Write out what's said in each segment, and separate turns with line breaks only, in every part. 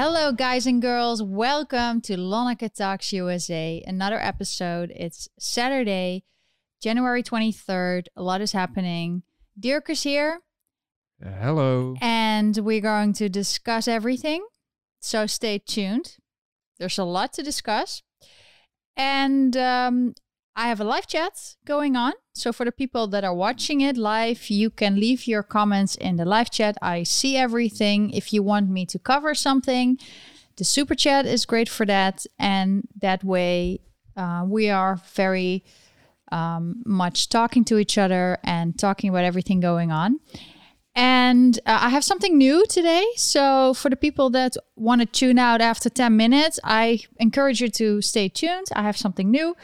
Hello, guys and girls. Welcome to Lonneke Talks USA, another episode. It's Saturday, January 23rd. A lot is happening. Dirk is here,
Uh, hello.
and we're going to discuss everything. So stay tuned. There's a lot to discuss. And um, I have a live chat going on. So for the people that are watching it live, you can leave your comments in the live chat. I see everything. If you want me to cover something, the super chat is great for that. And that way, uh, we are very um, much talking to each other and talking about everything going on. And uh, I have something new today. So, for the people that want to tune out after 10 minutes, I encourage you to stay tuned. I have something new.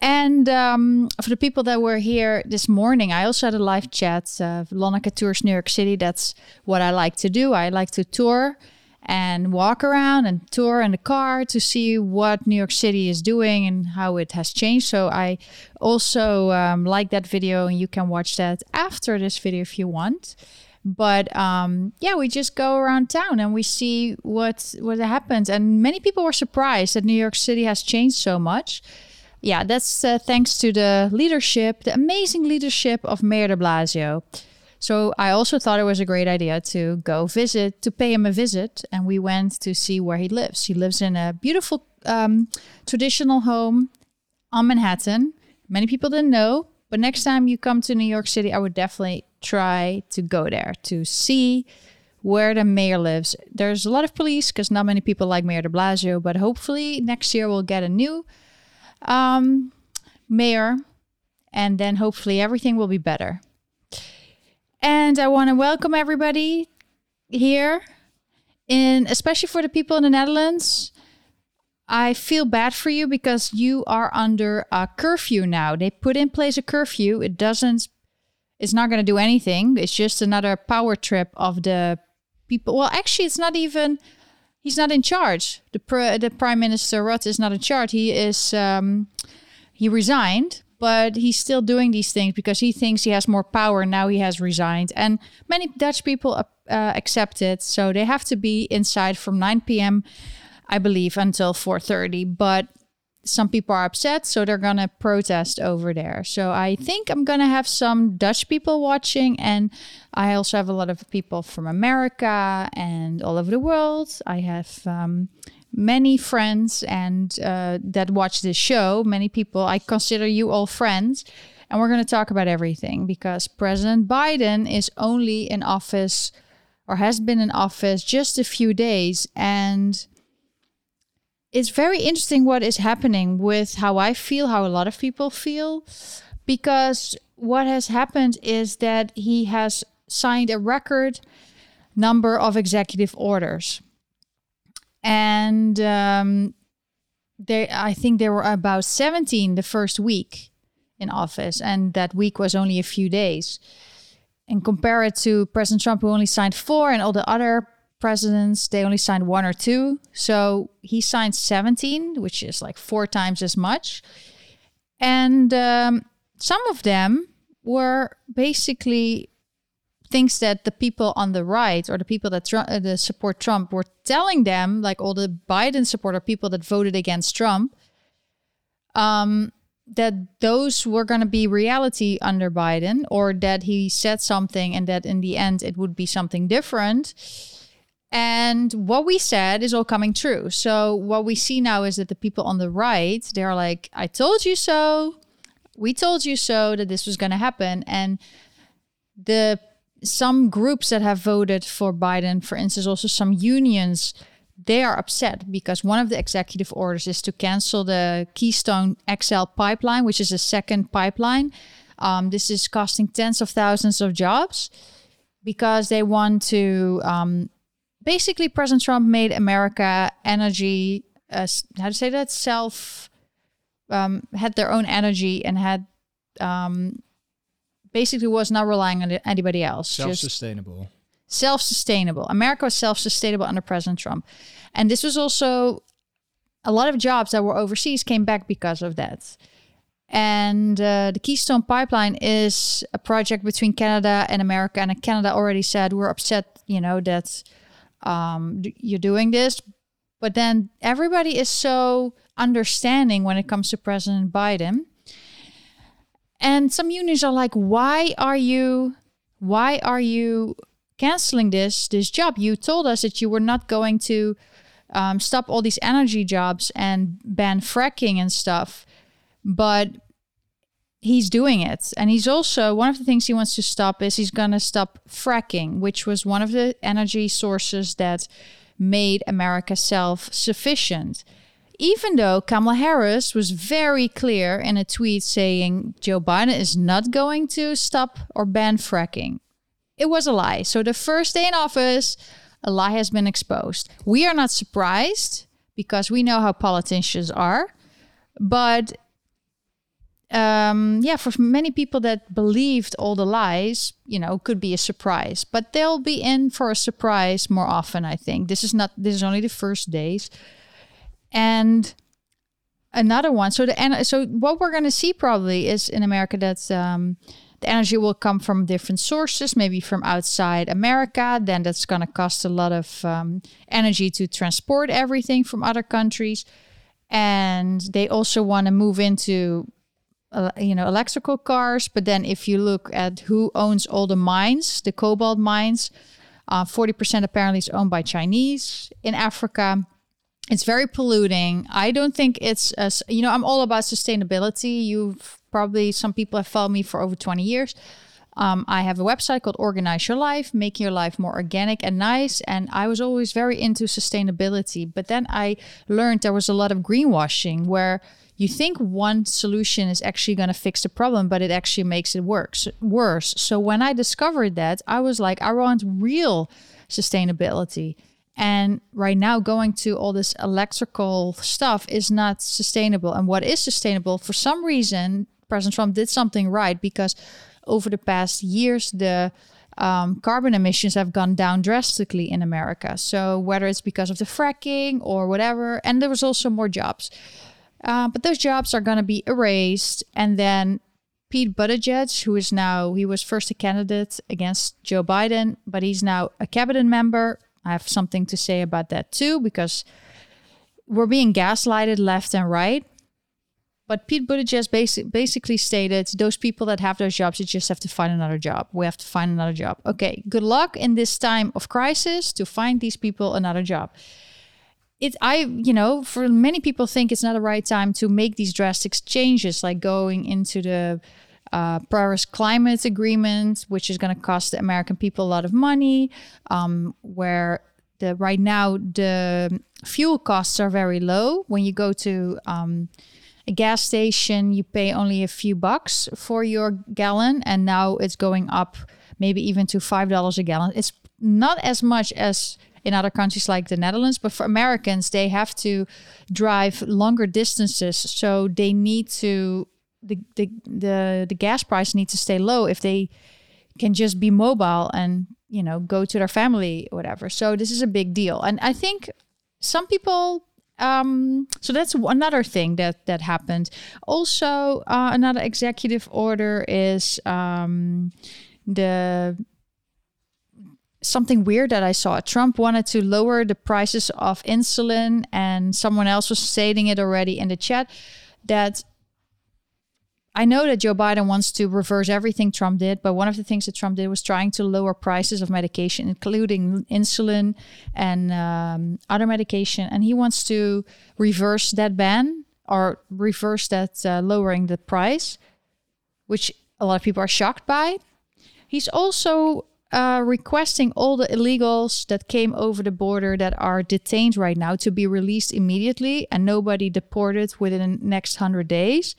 And um, for the people that were here this morning, I also had a live chat. Uh, Lonneke Tours New York City. That's what I like to do. I like to tour and walk around and tour in the car to see what New York City is doing and how it has changed. So I also um, like that video, and you can watch that after this video if you want. But um, yeah, we just go around town and we see what what happens. And many people were surprised that New York City has changed so much. Yeah, that's uh, thanks to the leadership, the amazing leadership of Mayor de Blasio. So I also thought it was a great idea to go visit, to pay him a visit, and we went to see where he lives. He lives in a beautiful um, traditional home on Manhattan. Many people didn't know, but next time you come to New York City, I would definitely try to go there to see where the mayor lives. There's a lot of police because not many people like Mayor de Blasio, but hopefully next year we'll get a new um, mayor, and then hopefully everything will be better. And I want to welcome everybody here, in especially for the people in the Netherlands. I feel bad for you because you are under a curfew now. They put in place a curfew. It doesn't. It's not going to do anything. It's just another power trip of the people. Well, actually, it's not even. He's not in charge. The pr- the prime minister Rutte is not in charge. He is. Um, he resigned, but he's still doing these things because he thinks he has more power now. He has resigned, and many Dutch people uh, accept it. So they have to be inside from 9 p.m. I believe until 4:30. But some people are upset, so they're gonna protest over there. So I think I'm gonna have some Dutch people watching, and I also have a lot of people from America and all over the world. I have um, many friends and uh, that watch this show. Many people. I consider you all friends, and we're gonna talk about everything because President Biden is only in office or has been in office just a few days and it's very interesting what is happening with how I feel, how a lot of people feel, because what has happened is that he has signed a record number of executive orders. And um, they, I think there were about 17 the first week in office, and that week was only a few days. And compare it to President Trump, who only signed four, and all the other presidents they only signed one or two so he signed 17 which is like four times as much and um, some of them were basically things that the people on the right or the people that uh, the support Trump were telling them, like all the Biden supporter people that voted against Trump, um, that those were going to be reality under Biden, or that he said something and that in the end it would be something different. And what we said is all coming true. So what we see now is that the people on the right, they're like, I told you so. We told you so that this was going to happen. And the some groups that have voted for Biden, for instance, also some unions, they are upset because one of the executive orders is to cancel the Keystone XL pipeline, which is a second pipeline. Um, this is costing tens of thousands of jobs because they want to um, basically President Trump made America energy uh, how to say that self um, had their own energy and had um, basically was not relying on anybody else.
Self-sustainable.
Self-sustainable. America was self-sustainable under President Trump, and this was also a lot of jobs that were overseas came back because of that. And uh, the Keystone Pipeline is a project between Canada and America, and Canada already said we're upset, you know, that um, you're doing this. But then everybody is so understanding when it comes to President Biden. And some unions are like, why are you, why are you canceling this this job? You told us that you were not going to um, stop all these energy jobs and ban fracking and stuff, but he's doing it. And he's also one of the things he wants to stop is he's going to stop fracking, which was one of the energy sources that made America self sufficient. Even though Kamala Harris was very clear in a tweet saying Joe Biden is not going to stop or ban fracking. It was a lie. So the first day in office, a lie has been exposed. We are not surprised because we know how politicians are. But um, yeah, for many people that believed all the lies, you know, could be a surprise. But they'll be in for a surprise more often, I think. This is not, this is only the first days. And another one. So the and so what we're going to see probably is in America that um, the energy will come from different sources, maybe from outside America. Then that's going to cost a lot of um, energy to transport everything from other countries, and they also want to move into you know electrical cars. But then if you look at who owns all the mines, the cobalt mines, uh, forty uh, percent apparently is owned by Chinese in Africa it's very polluting. I don't think it's as you know. I'm all about sustainability. You've probably some people have followed me for over 20 years. Um, I have a website called Organize Your Life, making your life more organic and nice. And I was always very into sustainability. But then I learned there was a lot of greenwashing where you think one solution is actually going to fix the problem, but it actually makes it works worse. So when I discovered that, I was like, I want real sustainability. And right now, going to all this electrical stuff is not sustainable. And what is sustainable, for some reason, President Trump did something right because over the past years, the um, carbon emissions have gone down drastically in America. So whether it's because of the fracking or whatever, and there was also more jobs. Uh, but those jobs are going to be erased. And then Pete Buttigieg, who is now, he was first a candidate against Joe Biden, but he's now a cabinet member I have something to say about that too, because we're being gaslighted left and right. But Pete Buttigieg basic, basically stated those people that have those jobs, you just have to find another job. We have to find another job. Okay, good luck in this time of crisis to find these people another job. It, I, you know, for many people think it's not the right time to make these drastic changes, like going into the uh, Paris Climate Agreement, which is going to cost the American people a lot of money, um, where the right now the fuel costs are very low. When you go to um, a gas station, you pay only a few bucks for your gallon, and now it's going up maybe even to five dollars a gallon. It's not as much as in other countries like the Netherlands, but for Americans, they have to drive longer distances, so they need to the, the the the gas price needs to stay low if they can just be mobile and you know go to their family or whatever. So this is a big deal. And i think some people um, so that's another thing that that happened. Also uh, another executive order is um, the something weird that I saw. Trump wanted to lower the prices of insulin, and someone else was stating it already in the chat that I know that Joe Biden wants to reverse everything Trump did, but one of the things that Trump did was trying to lower prices of medication, including insulin and um, other medication. And he wants to reverse that ban or reverse that uh, lowering the price, which a lot of people are shocked by. He's also uh, requesting all the illegals that came over the border that are detained right now to be released immediately and nobody deported within the next 100 days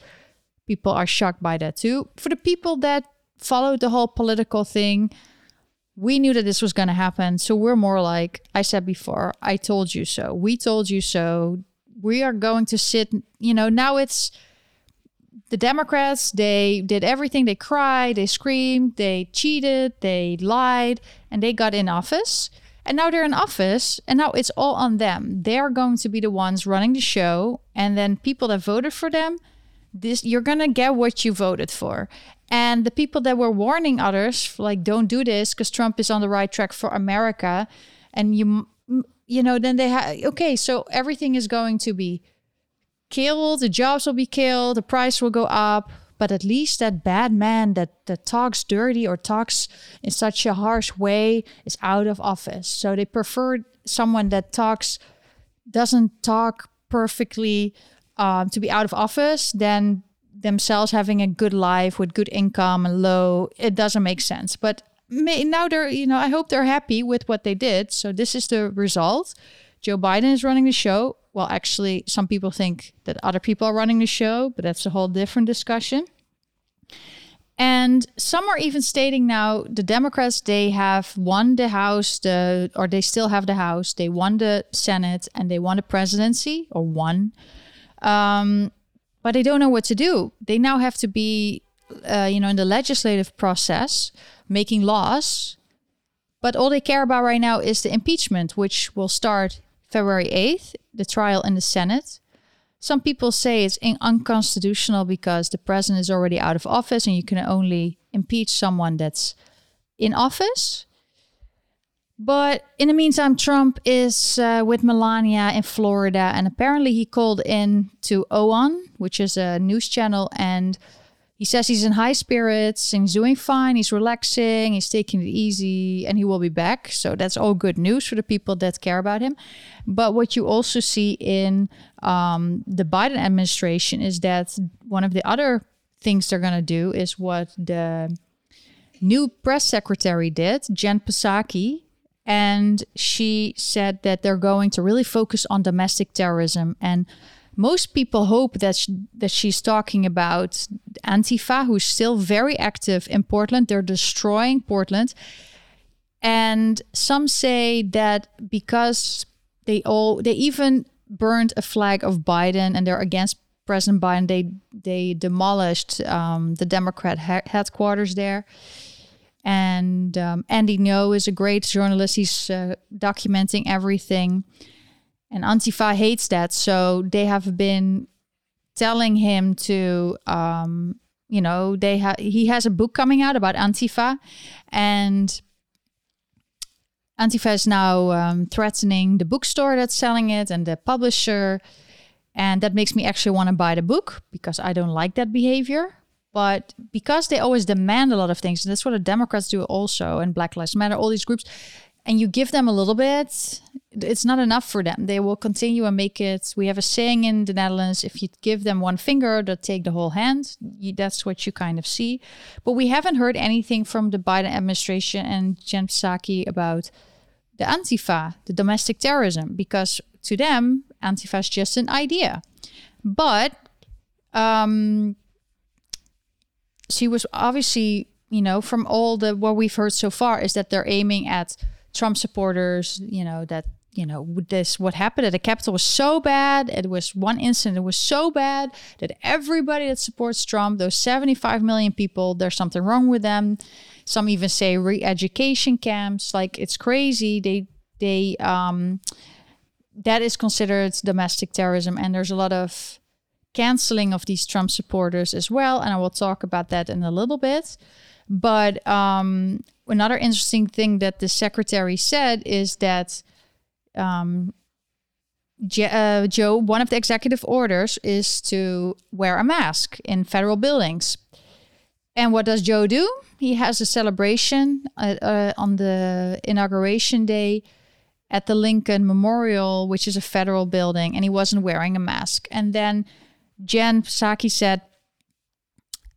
people are shocked by that too. For the people that followed the whole political thing, we knew that this was going to happen. So we're more like I said before, I told you so. We told you so. We are going to sit, you know, now it's the Democrats, they did everything. They cried, they screamed, they cheated, they lied, and they got in office. And now they're in office, and now it's all on them. They're going to be the ones running the show. And then people that voted for them, this you're gonna get what you voted for and the people that were warning others like don't do this because trump is on the right track for america and you you know then they have okay so everything is going to be killed the jobs will be killed the price will go up but at least that bad man that that talks dirty or talks in such a harsh way is out of office. So they prefer someone that talks doesn't talk perfectly um, to be out of office than themselves having a good life with good income and low it doesn't make sense. But may, now they're you know i hope they're happy with what they did. So this is the result. Joe biden is running the show well actually some people think that other people are running the show but that's a whole different discussion. And some are even stating now the democrats they have won the house the or they still have the house. They won the senate and they won the presidency or won. Um, but they don't know what to do. They now have to be uh, you know in the legislative process making laws. But all they care about right now is the impeachment, which will start February 8th, the trial in the Senate. Some people say it's unconstitutional because the president is already out of office and you can only impeach someone that's in office. But in the meantime, Trump is uh, with Melania in Florida, and apparently he called in to OAN, which is a news channel, and he says he's in high spirits and he's doing fine. He's relaxing, he's taking it easy, and he will be back. So that's all good news for the people that care about him. But what you also see in um, the Biden administration is that one of the other things they're going to do is what the new press secretary did, Jen Psaki. And she said that they're going to really focus on domestic terrorism and most people hope that that she's talking about Antifa, who's still very active in Portland. They're destroying Portland, and some say that because they all they even burned a flag of Biden and they're against President Biden. They they demolished um, the Democrat he- headquarters there. And um, Andy Ngo is a great journalist. He's uh, documenting everything. And Antifa hates that. So they have been telling him to, um, you know, they ha- he has a book coming out about Antifa. And Antifa is now um, threatening the bookstore that's selling it and the publisher. And that makes me actually want to buy the book because I don't like that behavior. But because they always demand a lot of things, and that's what the Democrats do also, and Black Lives Matter, all these groups, and you give them a little bit, it's not enough for them. They will continue and make it. We have a saying in the Netherlands: if you give them one finger, they'll take the whole hand. You, that's what you kind of see. But we haven't heard anything from the Biden administration and Jen Psaki about the Antifa, the domestic terrorism, because to them, Antifa is just an idea. But um, she was obviously, you know, from all the what we've heard so far, is that they're aiming at Trump supporters, you know, that, you know, this, what happened at the Capitol was so bad. It was one incident, it was so bad that everybody that supports Trump, those 75 million people, there's something wrong with them. Some even say re education camps. Like it's crazy. They, they, um, that is considered domestic terrorism. And there's a lot of canceling of these Trump supporters as well. And I will talk about that in a little bit. But um, another interesting thing that the secretary said is that um, uh, Joe, one of the executive orders is to wear a mask in federal buildings. And what does Joe do? He has a celebration uh, uh, on the inauguration day at the Lincoln Memorial, which is a federal building, and he wasn't wearing a mask. And then Jen Psaki said,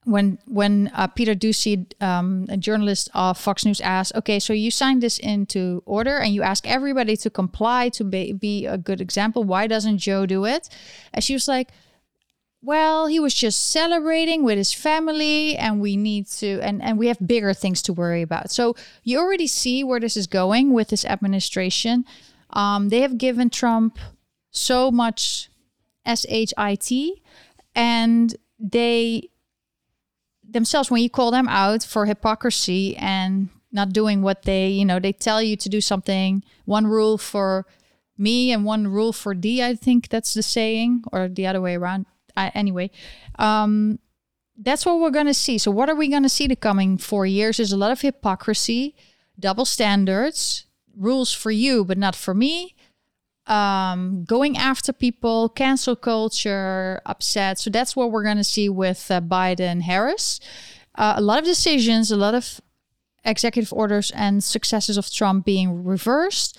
when when uh, Peter Doocy, um, a journalist of Fox News, asked, "Okay, so you signed this into order and you ask everybody to comply to be, be a good example. Why doesn't Joe do it?" And she was like, "Well, he was just celebrating with his family, and we need to, and and we have bigger things to worry about." So you already see where this is going with this administration. Um, they have given Trump so much shit, and they themselves when you call them out for hypocrisy and not doing what they you know they tell you to do something one rule for me and one rule for d i think that's the saying or the other way around. Anyway um that's what we're going to see. So what are we going to see the coming four years? Is a lot of hypocrisy double standards rules for you, but not for me. Um, going after people, cancel culture, upset. So that's what we're going to see with uh, Biden Harris. Uh, a lot of decisions, a lot of executive orders and successes of Trump being reversed.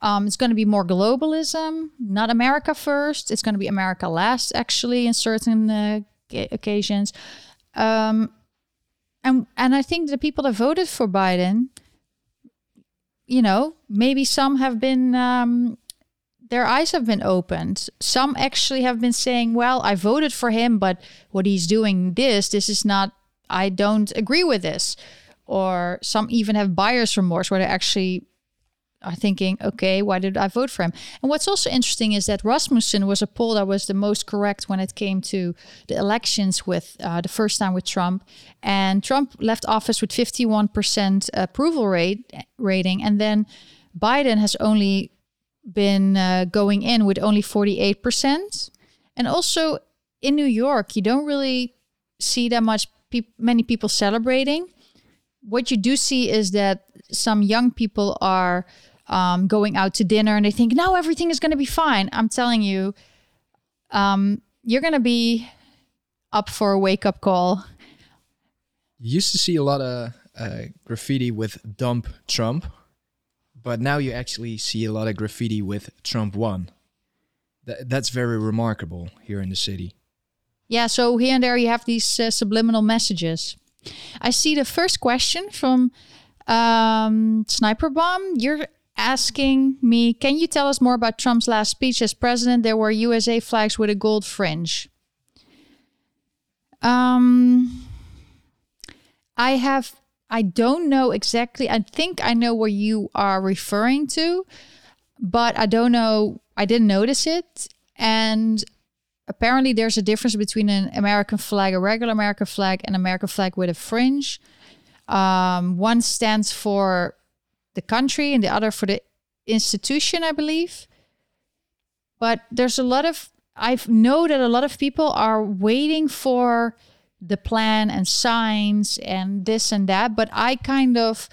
Um, it's going to be more globalism, not America first. It's going to be America last, actually, in certain uh, occasions. Um, and and I think the people that voted for Biden, you know, maybe some have been um, their eyes have been opened. Some actually have been saying, "Well, I voted for him, but what he's doing this, this is not. I don't agree with this." Or some even have buyer's remorse, where they actually are thinking, okay, why did I vote for him? And what's also interesting is that Rasmussen was a poll that was the most correct when it came to the elections with uh, the first time with Trump. And Trump left office with 51% approval rate rating. And then Biden has only been uh, going in with only 48%. And also in New York, you don't really see that much many people celebrating. What you do see is that some young people are um, going out to dinner and they think, now everything is going to be fine. I'm telling you, um, you're going to be up for a wake up call.
You used to see a lot of uh, graffiti with dump Trump, but now you actually see a lot of graffiti with Trump won. Th- that's very remarkable here in the city.
Yeah, so here and there you have these uh, subliminal messages. I see the first question from um, Sniper Bomb. You're asking me, can you tell us more about Trump's last speech as president? There were USA flags with a gold fringe. Um, I have, I don't know exactly. I think I know what you are referring to, but I don't know. I didn't notice it. And apparently, there's a difference between an American flag, a regular American flag, and American flag with a fringe. Um, one stands for the country and the other for the institution, I believe. But there's a lot of I know that a lot of people are waiting for the plan and signs and this and that, but I kind of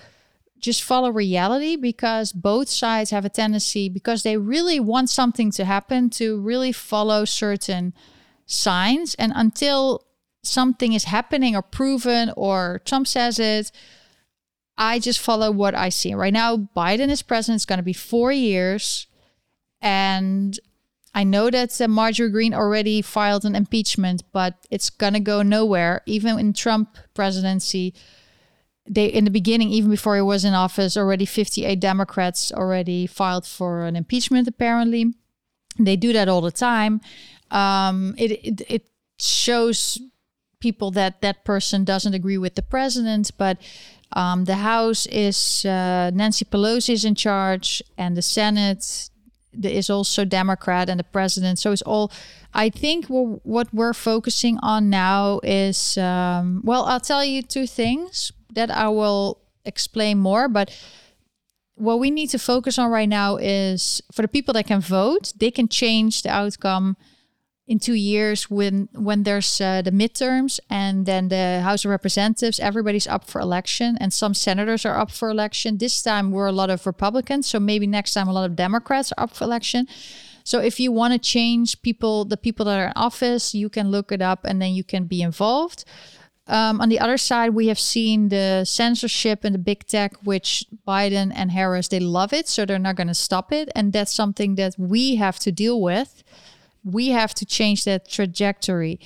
just follow reality because both sides have a tendency because they really want something to happen to really follow certain signs and until something is happening or proven or Trump says it I just follow what I see. Right now, Biden is president. It's going to be four years. And I know that uh, Marjorie Greene already filed an impeachment, but it's going to go nowhere. Even in Trump presidency, they in the beginning, even before he was in office, already 58 Democrats already filed for an impeachment, apparently. They do that all the time. Um, it, it, it shows people that that person doesn't agree with the president, but um, the House is uh, Nancy Pelosi is in charge, and the Senate is also Democrat, and the president. So it's all. I think what we're focusing on now is um, well, I'll tell you two things that I will explain more, but what we need to focus on right now is for the people that can vote, they can change the outcome in two years when when there's uh, the midterms and then the House of Representatives, everybody's up for election, and some senators are up for election. This time we're a lot of Republicans, so maybe next time a lot of Democrats are up for election. So if you want to change people, the people that are in office, you can look it up and then you can be involved. Um, on the other side, we have seen the censorship and the big tech, which Biden and Harris they love it, so they're not going to stop it, and that's something that we have to deal with we have to change that trajectory.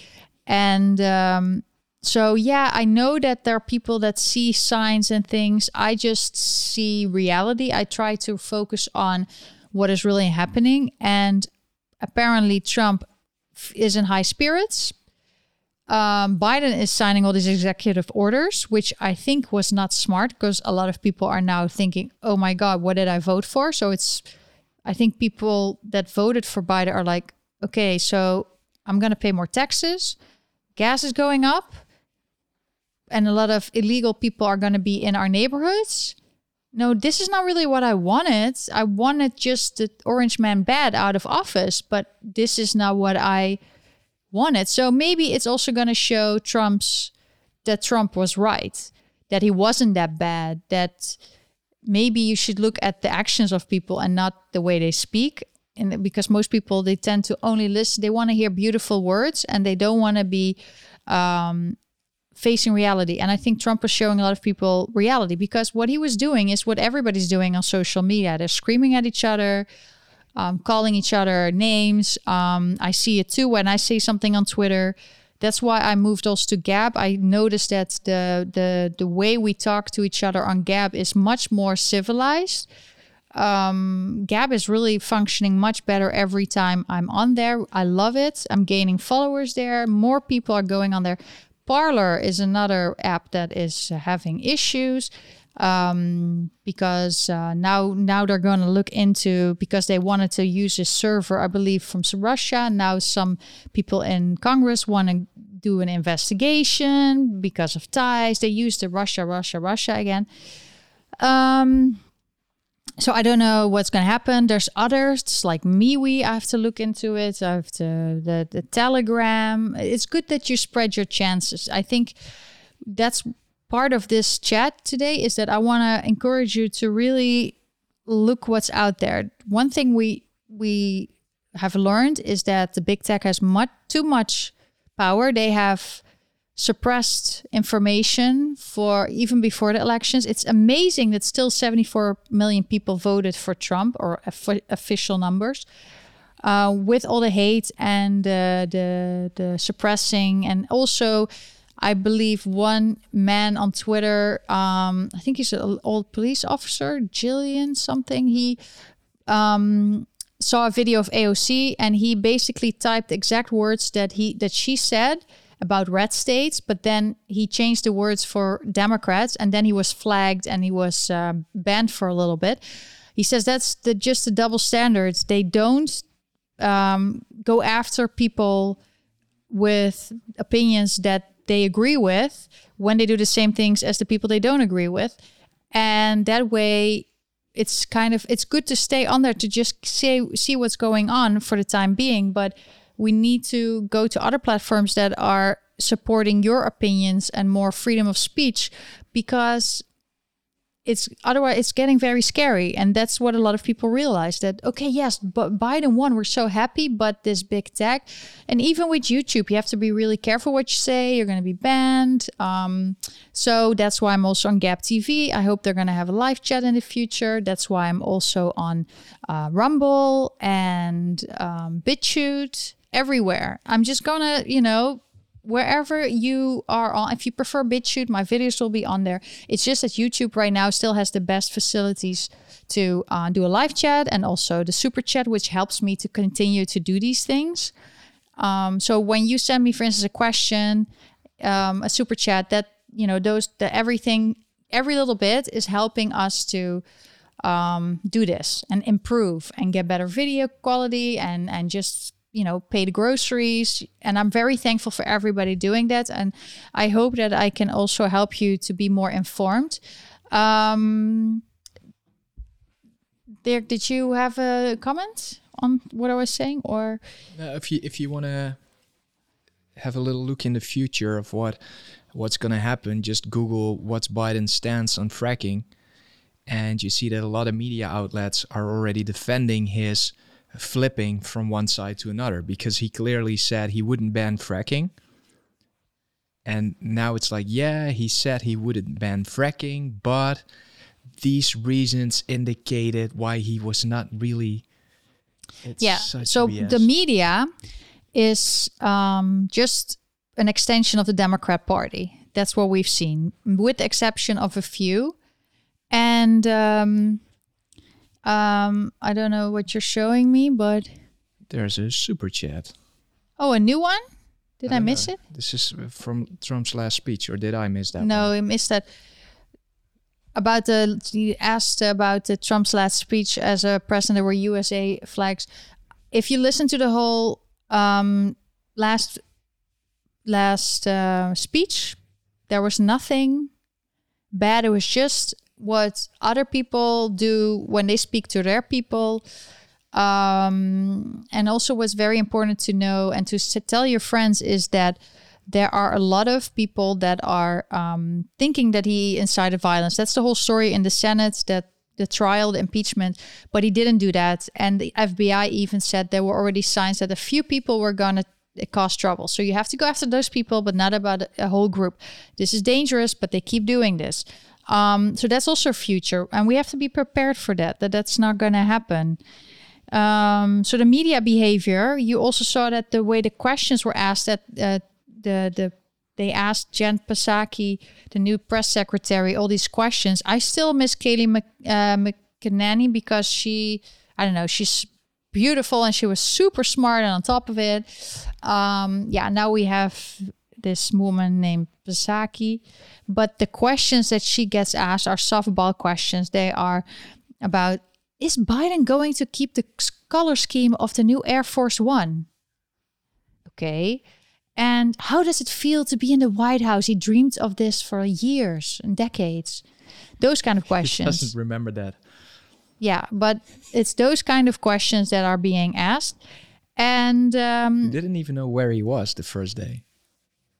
And um, so, yeah, I know that there are people that see signs and things. I just see reality. I try to focus on what is really happening. And apparently, Trump is in high spirits. Um, Biden is signing all these executive orders, which I think was not smart because a lot of people are now thinking, oh my God, what did I vote for? So it's, I think people that voted for Biden are like, okay, so I'm going to pay more taxes, gas is going up, and a lot of illegal people are going to be in our neighborhoods. No, this is not really what I wanted. I wanted just the orange man bad out of office, but this is not what I wanted. So maybe it's also going to show Trump's that Trump was right, that he wasn't that bad, that maybe you should look at the actions of people and not the way they speak because most people they tend to only listen they want to hear beautiful words and they don't want to be um, facing reality. And i think trump was showing a lot of people reality because what he was doing is what everybody's doing on social media. They're screaming at each other um, calling each other names. Um, i see it too when i say something on twitter. That's why I moved also to Gab. I noticed that the the the way we talk to each other on Gab is much more civilized um, Gab is really functioning much better every time I'm on there. I love it. I'm gaining followers there. More people are going on there. Parler is another app that is having issues um, because uh, now now they're going to look into because they wanted to use a server, I believe, from Russia. Now some people in Congress want to do an investigation because of ties. They use the Russia, Russia, Russia again. Um, so I don't know what's going to happen. There's others like MeWe. I have to look into it. I have to the the Telegram. It's good that you spread your chances. I think that's part of this chat today. Is that I want to encourage you to really look what's out there. One thing we we have learned is that the big tech has much too much power. They have suppressed information for even before the elections. It's amazing that still 74 million people voted for Trump or official numbers. Uh, with all the hate and uh, the the suppressing, and also, I believe one man on Twitter, um, I think he's an old police officer, Jillian something. He um, saw a video of AOC, and he basically typed exact words that he that she said about red states, but then he changed the words for Democrats, and then he was flagged and he was uh, banned for a little bit. He says that's the, just the double standards. They don't um, go after people with opinions that they agree with when they do the same things as the people they don't agree with, and that way it's kind of it's good to stay on there to just see see what's going on for the time being, but we need to go to other platforms that are supporting your opinions and more freedom of speech because it's otherwise it's getting very scary. And that's what a lot of people realize that okay yes but biden won. We're so happy but this big tech and even with youtube you have to be really careful what you say. You're going to be banned. Um, so that's why i'm also on Gab TV i hope they're going to have a live chat in the future. That's why i'm also on uh, rumble and um, bitchute everywhere. I'm just gonna, you know, wherever you are on, if you prefer BitChute, my videos will be on there. It's just that YouTube right now still has the best facilities to uh, do a live chat and also the super chat, which helps me to continue to do these things. Um, so when you send me, for instance, a question, um, a super chat, that you know, those the everything, every little bit is helping us to um, do this and improve and get better video quality and and just you know pay the groceries and i'm very thankful for everybody doing that and i hope that i can also help you to be more informed. Um Dirk, did you have a comment on what I was saying, or?
Uh, if you if you want to have a little look in the future of what what's going to happen, just Google what's Biden's stance on fracking, and you see that a lot of media outlets are already defending his flipping from one side to another because he clearly said he wouldn't ban fracking. And now it's like, yeah, he said he wouldn't ban fracking, but these reasons indicated why he was not really.
yeah. So BS. the media is um, just an extension of the Democrat Party. That's what we've seen, with the exception of a few. And um, um, I don't know what you're showing me, but
there's a super chat.
Oh, a new one? Did I, I miss know. it?
This is from Trump's last speech, or did I miss that?
No,
one?
I missed that. About the you asked about the Trump's last speech as a president. There were USA flags. If you listen to the whole um, last last uh, speech, there was nothing bad. It was just what other people do when they speak to their people. Um, and also, what's very important to know and to tell your friends is that there are a lot of people that are um, thinking that he incited violence. That's the whole story in the Senate that the trial, the impeachment, but he didn't do that. And the FBI even said there were already signs that a few people were going to cause trouble. So you have to go after those people, but not about a whole group. This is dangerous, but they keep doing this. Um, so that's also future, and we have to be prepared for that. That that's not going to happen. Um, so the media behavior, you also saw that the way the questions were asked that uh, the the they asked Jen Psaki, the new press secretary, all these questions. I still miss Kayleigh Mc, uh, McEnany because she, I don't know, she's beautiful and she was super smart and on top of it. Um, yeah, now we have this woman named Psaki, but the questions that she gets asked are softball questions. They are about is Biden going to keep the color scheme of the new Air Force One? Okay. And how does it feel to be in the White House? He dreamed of this for years and decades. Those kind of questions.
He doesn't remember that.
Yeah, but it's those kind of questions that are being asked. And um,
he didn't even know where he was the first day.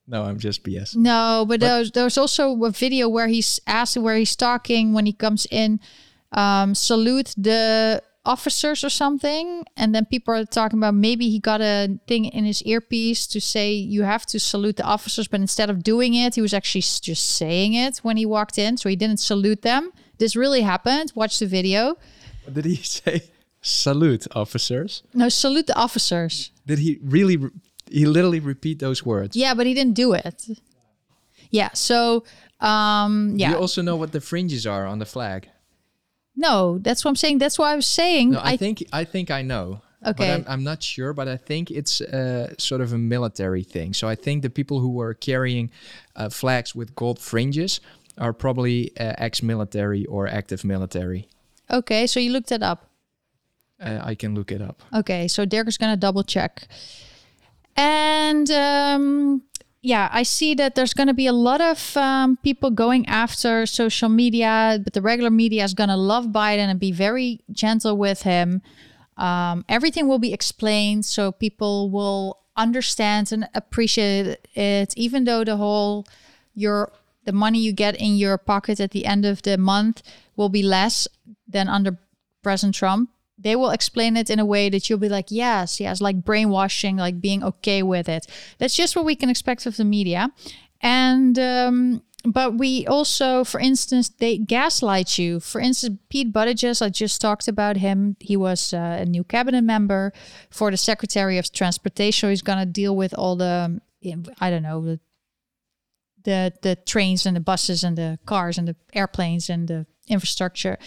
No, I'm just BS.
No, but, but there's there's also a video where he's asked where he's talking when he comes in. Um, salute the officers or something. And then people are talking about maybe he got a thing in his earpiece to say you have to salute the officers but instead of doing it he was actually just saying it when he walked in. So he didn't salute them. This really happened. Watch the video.
What did he say? Salute officers?
No salute the officers.
Did he really re- he literally repeat those words
yeah but he didn't do it yeah so um yeah
you also know what the fringes are on the flag
no, that's what I'm saying. That's why I was saying.
No, I, I think I think I know.
Okay.
But I'm, I'm not sure, but I think it's uh, sort of a military thing. So I think the people who were carrying uh, flags with gold fringes are probably uh, ex-military or active military.
Okay, so you looked it up.
Uh, I can look it up.
Okay, so Dirk is gonna double check. And um, yeah, I see that there's going to be a lot of um, people going after social media, but the regular media is going to love Biden and be very gentle with him. Um, everything will be explained so people will understand and appreciate it, even though the whole your the money you get in your pocket at the end of the month will be less than under President Trump they will explain it in a way that you'll be like, yes, yes, like brainwashing, like being okay with it. That's just what we can expect of the media. And, um, but we also, for instance, they gaslight you. For instance, Pete Buttigieg, I just talked about him. He was uh, a new cabinet member for the Secretary of Transportation. He's going to deal with all the, I don't know, the, the the trains and the buses and the cars and the airplanes and the infrastructure.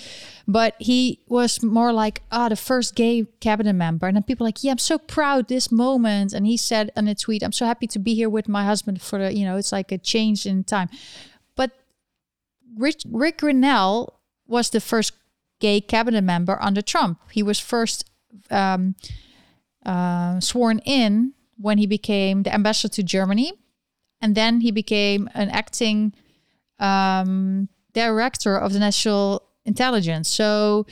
But he was more like, ah, oh, the first gay cabinet member. And then people like, yeah, I'm so proud this moment. And he said in a tweet, I'm so happy to be here with my husband for the, you know, it's like a change in time. But Rick, Rick Grenell was the first gay cabinet member under Trump. He was first um, uh, sworn in when he became the ambassador to Germany. And then he became an acting um, director of the national intelligence. So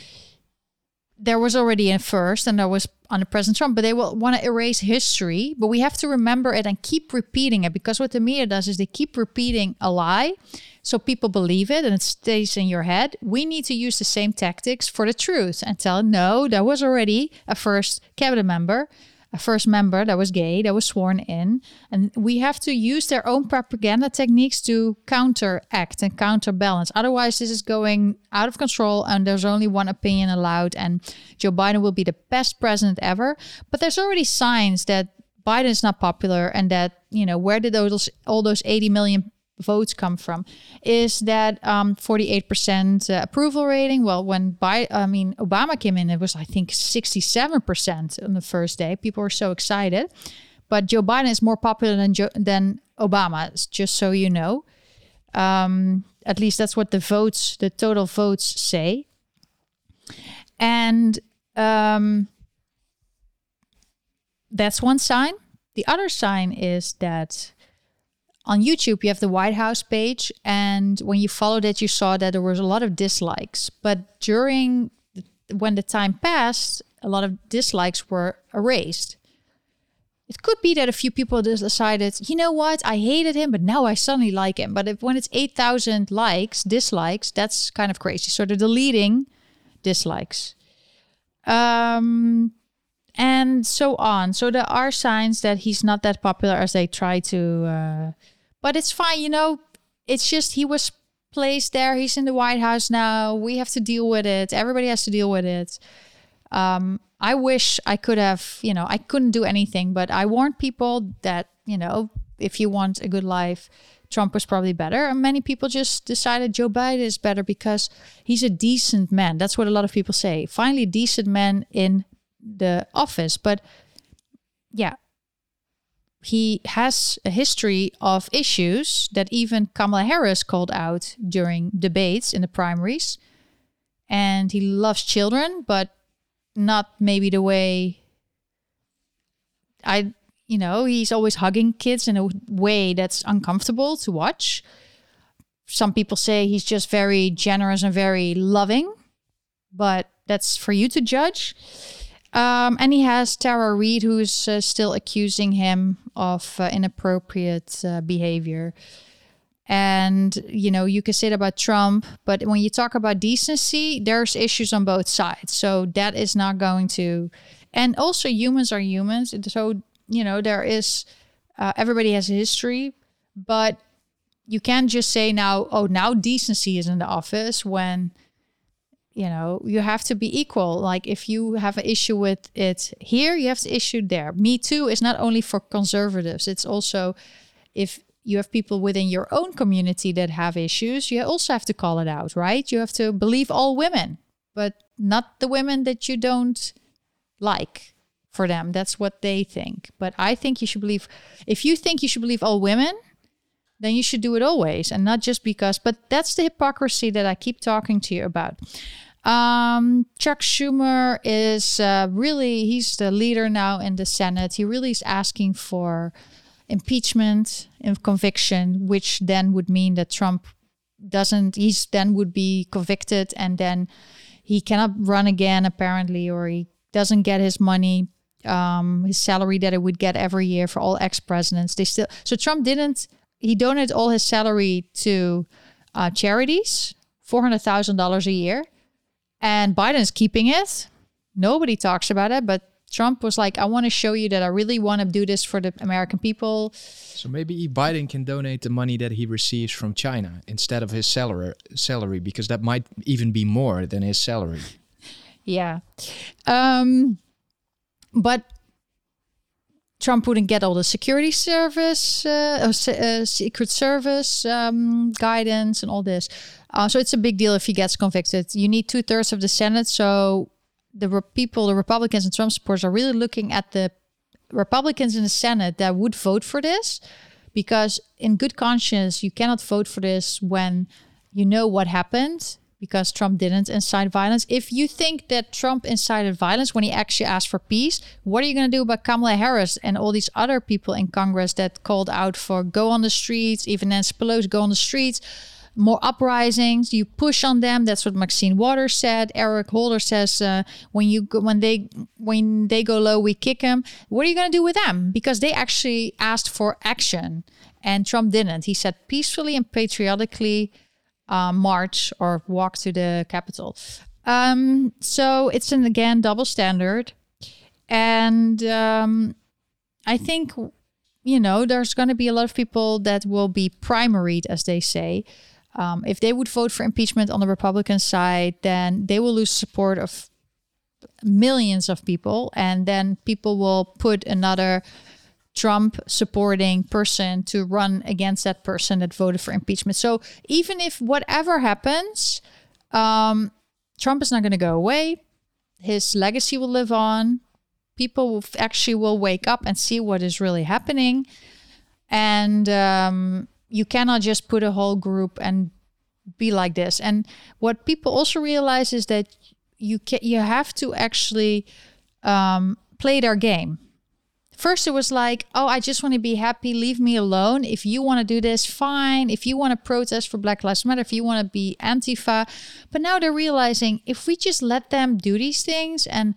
there was already a first and there was under President Trump, but they will want to erase history. But we have to remember it and keep repeating it because what the media does is they keep repeating a lie. So people believe it and it stays in your head. We need to use the same tactics for the truth and tell, no, there was already a first cabinet member a first member that was gay that was sworn in. And we have to use their own propaganda techniques to counteract and counterbalance. Otherwise this is going out of control and there's only one opinion allowed and joe biden will be the best president ever. But there's already signs that biden is not popular and that you know where did those all those 80 million votes come from is that um, 48% uh, approval rating. Well when by i mean obama came in it was i think 67% on the first day. People were so excited. But joe biden is more popular than joe than obama just so you know. Um, at least that's what the votes the total votes say. And um, that's one sign. The other sign is that on YouTube, you have the White House page, and when you followed it, you saw that there was a lot of dislikes. But during when the time passed, a lot of dislikes were erased. It could be that a few people decided, you know what, I hated him, but now I suddenly like him. But if when it's 8,000 likes, dislikes, that's kind of crazy. So they're deleting dislikes. Um, and so on. So there are signs that he's not that popular as they try to. Uh, but it's fine, you know. It's just he was placed there. He's in the White House now. We have to deal with it. Everybody has to deal with it. Um, I wish I could have, you know, I couldn't do anything, but I warned people that, you know, if you want a good life, Trump was probably better. And many people just decided Joe Biden is better because he's a decent man. That's what a lot of people say. Finally, decent man in the office. But yeah, he has a history of issues that even Kamala Harris called out during debates in the primaries. And he loves children, but not maybe the way I, you know, he's always hugging kids in a way that's uncomfortable to watch. Some people say he's just very generous and very loving, but that's for you to judge. Um, and he has Tara Reade, who's uh, still accusing him of uh, inappropriate uh, behavior. And, you know, you can say that about Trump, but when you talk about decency, there's issues on both sides. So that is not going to. And also, humans are humans. So, you know, there is, uh, everybody has a history, but you can't just say now, oh, now decency is in the office when you know you have to be equal. Like if you have an issue with it here you have to issue there. Me too is not only for conservatives it's also if you have people within your own community that have issues you also have to call it out right? You have to believe all women but not the women that you don't like for them. That's what they think. But i think you should believe if you think you should believe all women then you should do it always and not just because but that's the hypocrisy that i keep talking to you about um, Chuck Schumer is uh, really, he's the leader now in the Senate. He really is asking for impeachment and conviction, which then would mean that Trump doesn't, he's then would be convicted and then he cannot run again, apparently, or he doesn't get his money, um, his salary that he would get every year for all ex presidents. They still, so Trump didn't, he donated all his salary to uh, charities, $400,000 a year and Biden's keeping it. Nobody talks about it, but Trump was like, I want to show you that I really want to do this for the American people.
So maybe Biden can donate the money that he receives from China instead of his salary, salary because that might even be more than his salary.
Yeah. Um, but Trump wouldn't get all the security service, uh, uh, secret service um, guidance, and all this. Uh, so it's a big deal if he gets convicted. You need two thirds of the Senate. So the people, the Republicans and Trump supporters, are really looking at the Republicans in the Senate that would vote for this, because in good conscience, you cannot vote for this when you know what happened because Trump didn't incite violence. If you think that Trump incited violence when he actually asked for peace, what are you going to do about Kamala Harris and all these other people in Congress that called out for go on the streets, even Nancy Pelosi go on the streets? more uprisings. You push on them. That's what Maxine Waters said. Eric Holder says uh, when you go, when they when they go low, we kick them. What are you going to do with them? Because they actually asked for action, and Trump didn't. He said peacefully and patriotically uh, march or walk to the capital. Um, so it's an again double standard, and um, I think you know there's going to be a lot of people that will be primaried, as they say. Um, if they would vote for impeachment on the Republican side, then they will lose support of millions of people, and then people will put another Trump supporting person to run against that person that voted for impeachment. So even if whatever happens, um, Trump is not going to go away. His legacy will live on. People will actually will wake up and see what is really happening, and um, you cannot just put a whole group and be like this. And what people also realize is that you can you have to actually um, play their game. First, it was like, oh, I just want to be happy. Leave me alone. If you want to do this, fine. If you want to protest for Black Lives Matter, if you want to be Antifa. But now they're realizing if we just let them do these things and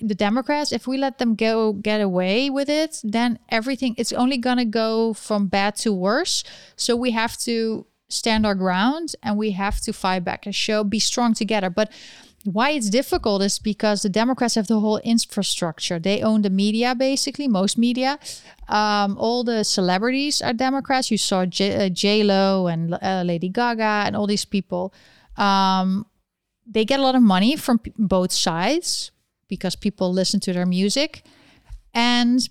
the Democrats, if we let them go get away with it, then everything it's only gonna go from bad to worse. So we have to stand our ground and we have to fight back and show be strong together. But why it's difficult is because the Democrats have the whole infrastructure. They own the media, basically, most media. Um, all the celebrities are Democrats. You saw J, uh, J Lo and uh, Lady Gaga and all these people. Um, they get a lot of money from p- both sides because people listen to their music, and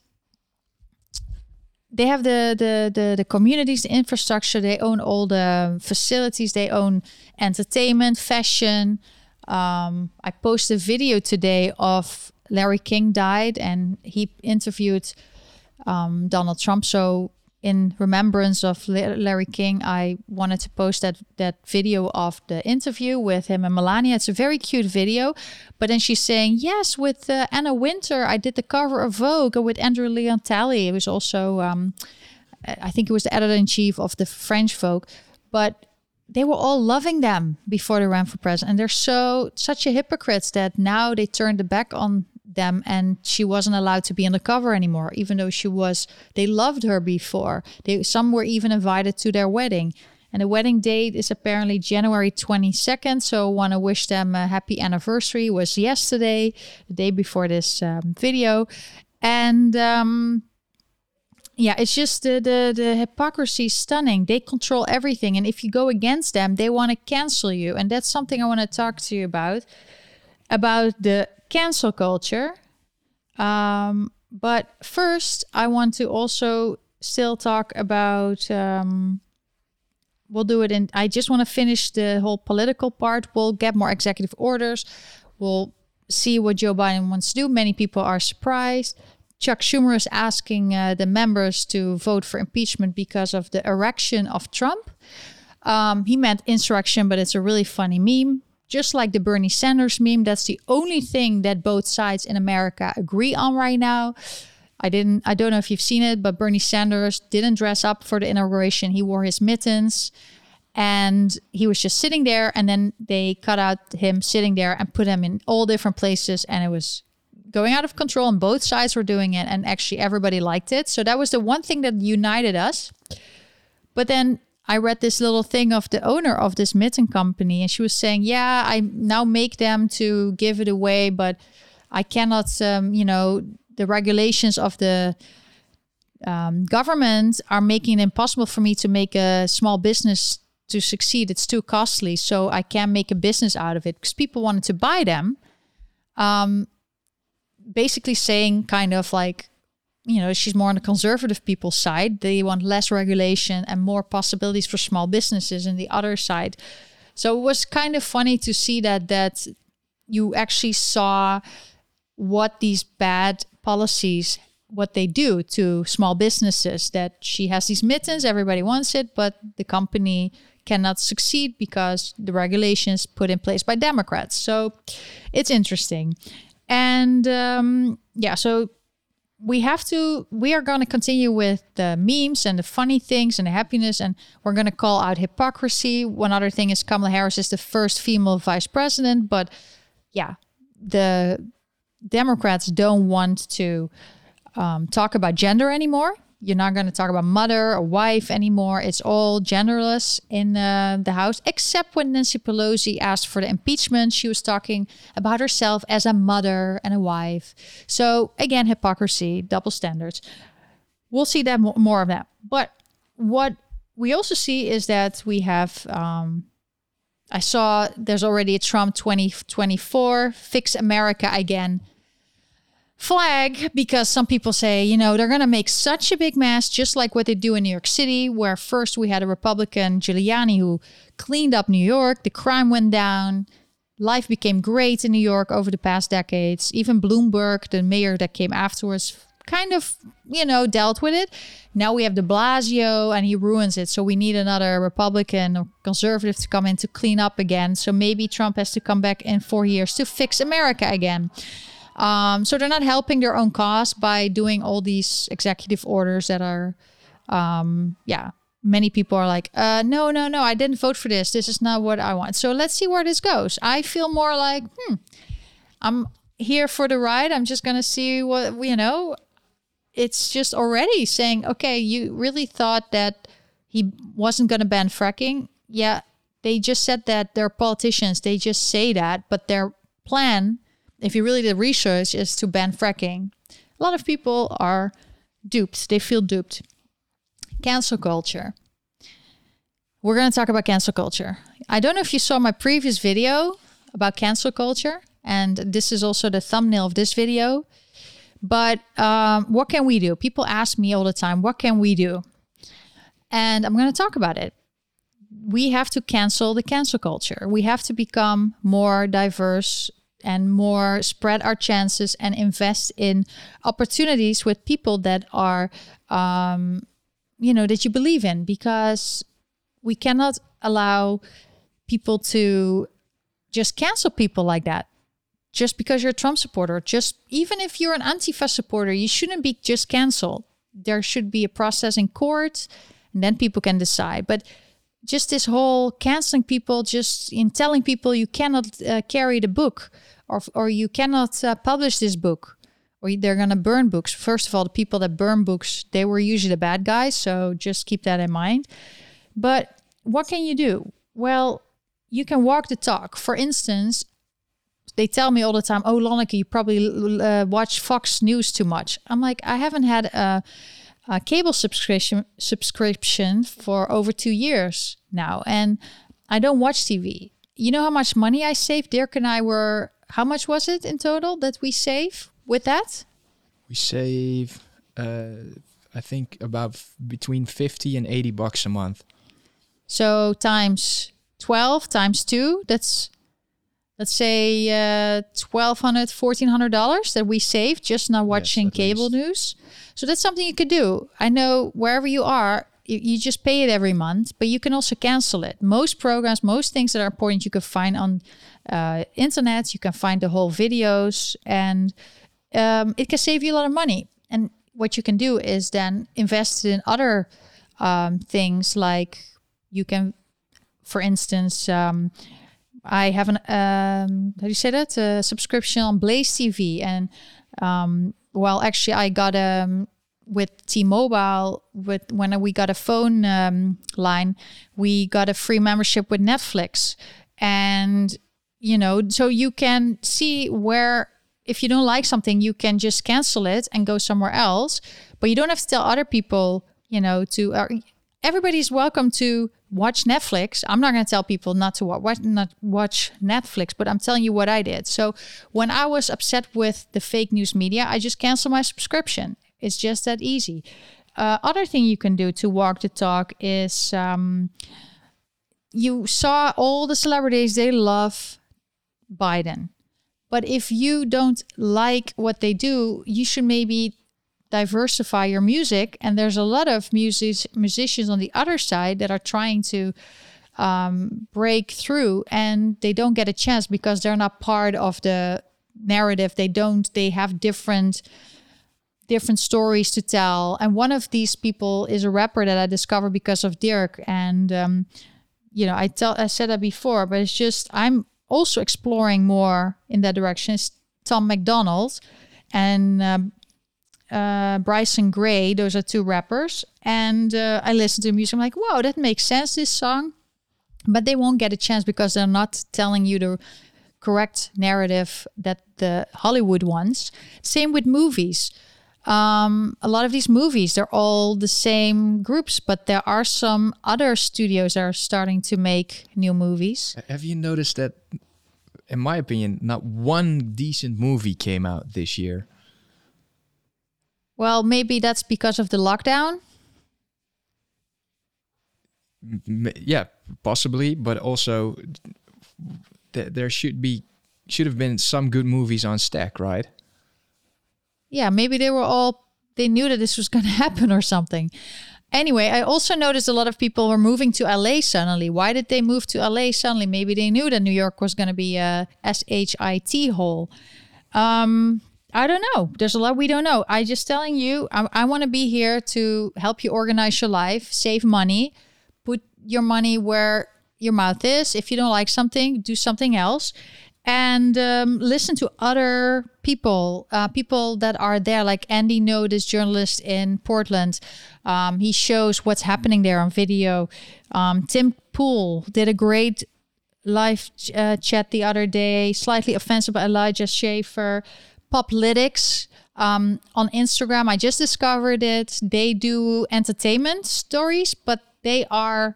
they have the, the the the communities, the infrastructure. They own all the facilities. They own entertainment, fashion. Um, I posted a video today of Larry King died, and he interviewed um, Donald Trump. So in remembrance of Larry King, I wanted to post that that video of the interview with him and Melania. It's a very cute video, but then she's saying, "Yes, with uh, Anna Wintour, I did the cover of Vogue with André Leon Talley. It was also, um, I think, it was the editor in chief of the French Vogue, but." They were all loving them before they ran for president, and they're so such a hypocrites that now they turned the back on them and she wasn't allowed to be on the cover anymore even though she was they loved her before. They some were even invited to their wedding. And the wedding date is apparently January 22nd so want to wish them a happy anniversary. It was yesterday the day before this um, video. And um, yeah, it's just the, the the hypocrisy is stunning. They control everything, and if you go against them, they want to cancel you, and that's something I want to talk to you about about the cancel culture. Um, but first, I want to also still talk about. Um, we'll do it in. I just want to finish the whole political part. We'll get more executive orders. We'll see what Joe Biden wants to do. Many people are surprised. Chuck Schumer is asking uh, the members to vote for impeachment because of the erection of Trump. Um, he meant insurrection, but it's a really funny meme just like the Bernie Sanders meme. That's the only thing that both sides in America agree on right now. I didn't I don't know if you've seen it, but Bernie Sanders didn't dress up for the inauguration. He wore his mittens and he was just sitting there and then they cut out him sitting there and put him in all different places and it was going out of control and both sides were doing it and actually everybody liked it. So that was the one thing that united us. But then I read this little thing of the owner of this mitten company, and she was saying, "Yeah, I now make them to give it away, but I cannot. Um, you know, the regulations of the um, government are making it impossible for me to make a small business to succeed. It's too costly, so I can't make a business out of it because people wanted to buy them." Um, basically saying, kind of like, you know, she's more on the conservative people's side. They want less regulation and more possibilities for small businesses in the other side. So it was kind of funny to see that that you actually saw what these bad policies what they do to small businesses that she has these mittens everybody wants it but the company cannot succeed because the regulations put in place by democrats so it's interesting and um, yeah so we have to we are going to continue with the memes and the funny things and the happiness and we're going to call out hypocrisy. One other thing is kamala harris is the first female vice president but yeah the democrats don't want to um, talk about gender anymore you're not going to talk about mother or wife anymore. It's all genderless in uh, the House, except when Nancy Pelosi asked for the impeachment. She was talking about herself as a mother and a wife. So, again, hypocrisy, double standards. We'll see that more of that. But what we also see is that we have. Um, I saw there's already a Trump 2024 fix America again flag because some people say, you know, they're going to make such a big mess, just like what they do in New York City, where first we had a Republican, Giuliani, who cleaned up New York, the crime went down. Life became great in New York over the past decades. Even Bloomberg, the mayor that came afterwards, kind of, you know, dealt with it. Now we have de Blasio and he ruins it. So we need another Republican or conservative to come in to clean up again. So maybe Trump has to come back in four years to fix America again. Um, so they're not helping their own cause by doing all these executive orders that are, um, yeah, many people are like, uh, no, no, no, I didn't vote for this. This is not what I want. So let's see where this goes. I feel more like, hmm, I'm here for the ride. I'm just going to see what, you know, it's just already saying, okay, you really thought that he wasn't going to ban fracking. Yeah, they just said that they're politicians. They just say that, but they're plan, if you really did research, is to ban fracking. A lot of people are duped. They feel duped. Cancel culture. We're going to talk about cancel culture. I don't know if you saw my previous video about cancel culture, and this is also the thumbnail of this video. But um, what can we do? People ask me all the time, what can we do? And I'm going to talk about it. We have to cancel the cancel culture. We have to become more diverse and more spread our chances and invest in opportunities with people that are, um, you know, that you believe in because we cannot allow people to just cancel people like that just because you're a Trump supporter. Just even if you're an Antifa supporter, you shouldn't be just canceled. There should be a process in court, and then people can decide. But just this whole canceling people, just in telling people you cannot uh, carry the book, or or you cannot uh, publish this book, or they're gonna burn books. First of all, the people that burn books, they were usually the bad guys. So just keep that in mind. But what can you do? Well, you can walk the talk. For instance, they tell me all the time, "Oh, Lonneke, you probably uh, watch Fox News too much." I'm like, I haven't had a, a, cable subscription subscription for over two years now, and I don't watch TV. You know how much money I saved? Dirk and I were. How much was it in total that we save with that?
We save, uh, I think, about between fifty and eighty bucks a month.
So times 12 times 2, that's let's say uh, $1200 $1400 that we save just not watching yes, cable least. news. So that's something you could do. I know wherever you are, you, just pay it every month, but you can also cancel it. Most programs, most things that are important, you can find on uh, internet. You can find the whole videos, and um, it can save you a lot of money. And what you can do is then invest in other um, things like you can, for instance, um, I have an um, how do you say that? A subscription on Blaze TV, and um, well, actually, I got um with T-Mobile with when we got a phone um, line, we got a free membership with Netflix, and you know, so you can see where if you don't like something, you can just cancel it and go somewhere else, but you don't have to tell other people, you know, to. Uh, everybody's welcome to watch Netflix. I'm not going to tell people not to watch not watch Netflix, but I'm telling you what I did. So when I was upset with the fake news media, I just canceled my subscription. It's just that easy. Uh, other thing you can do to walk the talk is um, you saw all the celebrities they love Biden, but if you don't like what they do, you should maybe diversify your music. And there's a lot of music musicians on the other side that are trying to um, break through, and they don't get a chance because they're not part of the narrative. They don't. They have different different stories to tell. And one of these people is a rapper that I discovered because of Dirk. And um, you know, I tell I said that before, but it's just I'm also exploring more in that direction. It's Tom McDonald and um, uh, Bryson Gray. Those are two rappers. And uh, I listen to music. I'm like, whoa, that makes sense, this song. But they won't get a chance because they're not telling you the correct narrative that the Hollywood wants. Same with movies. Um, a lot of these movies, they're all the same groups, but there are some other studios that are starting to make new movies.
Have you noticed that, in my opinion, not one decent movie came out this year?
Well, maybe that's because of the lockdown.
Yeah, possibly, but also th- there should be should have been some good movies on stack, right?
Yeah, maybe they were all they knew that this was going to happen or something. Anyway, I also noticed a lot of people were moving to LA suddenly. Why did they move to LA suddenly? Maybe they knew that New York was going to be a SHIT hole. Um, I don't know. There's a lot we don't know. I just telling you, I, I want to be here to help you organize your life, save money, put your money where your mouth is. If you don't like something, do something else, and um, listen to other people, uh, people that are there. Like Andy Ngo, this journalist in Portland, um, he shows what's happening there on video. Um, Tim Pool did a great live uh, chat the other day, slightly offensive by Elijah Schaffer, Poplytics um, on Instagram. I just discovered it. They do entertainment stories, but they are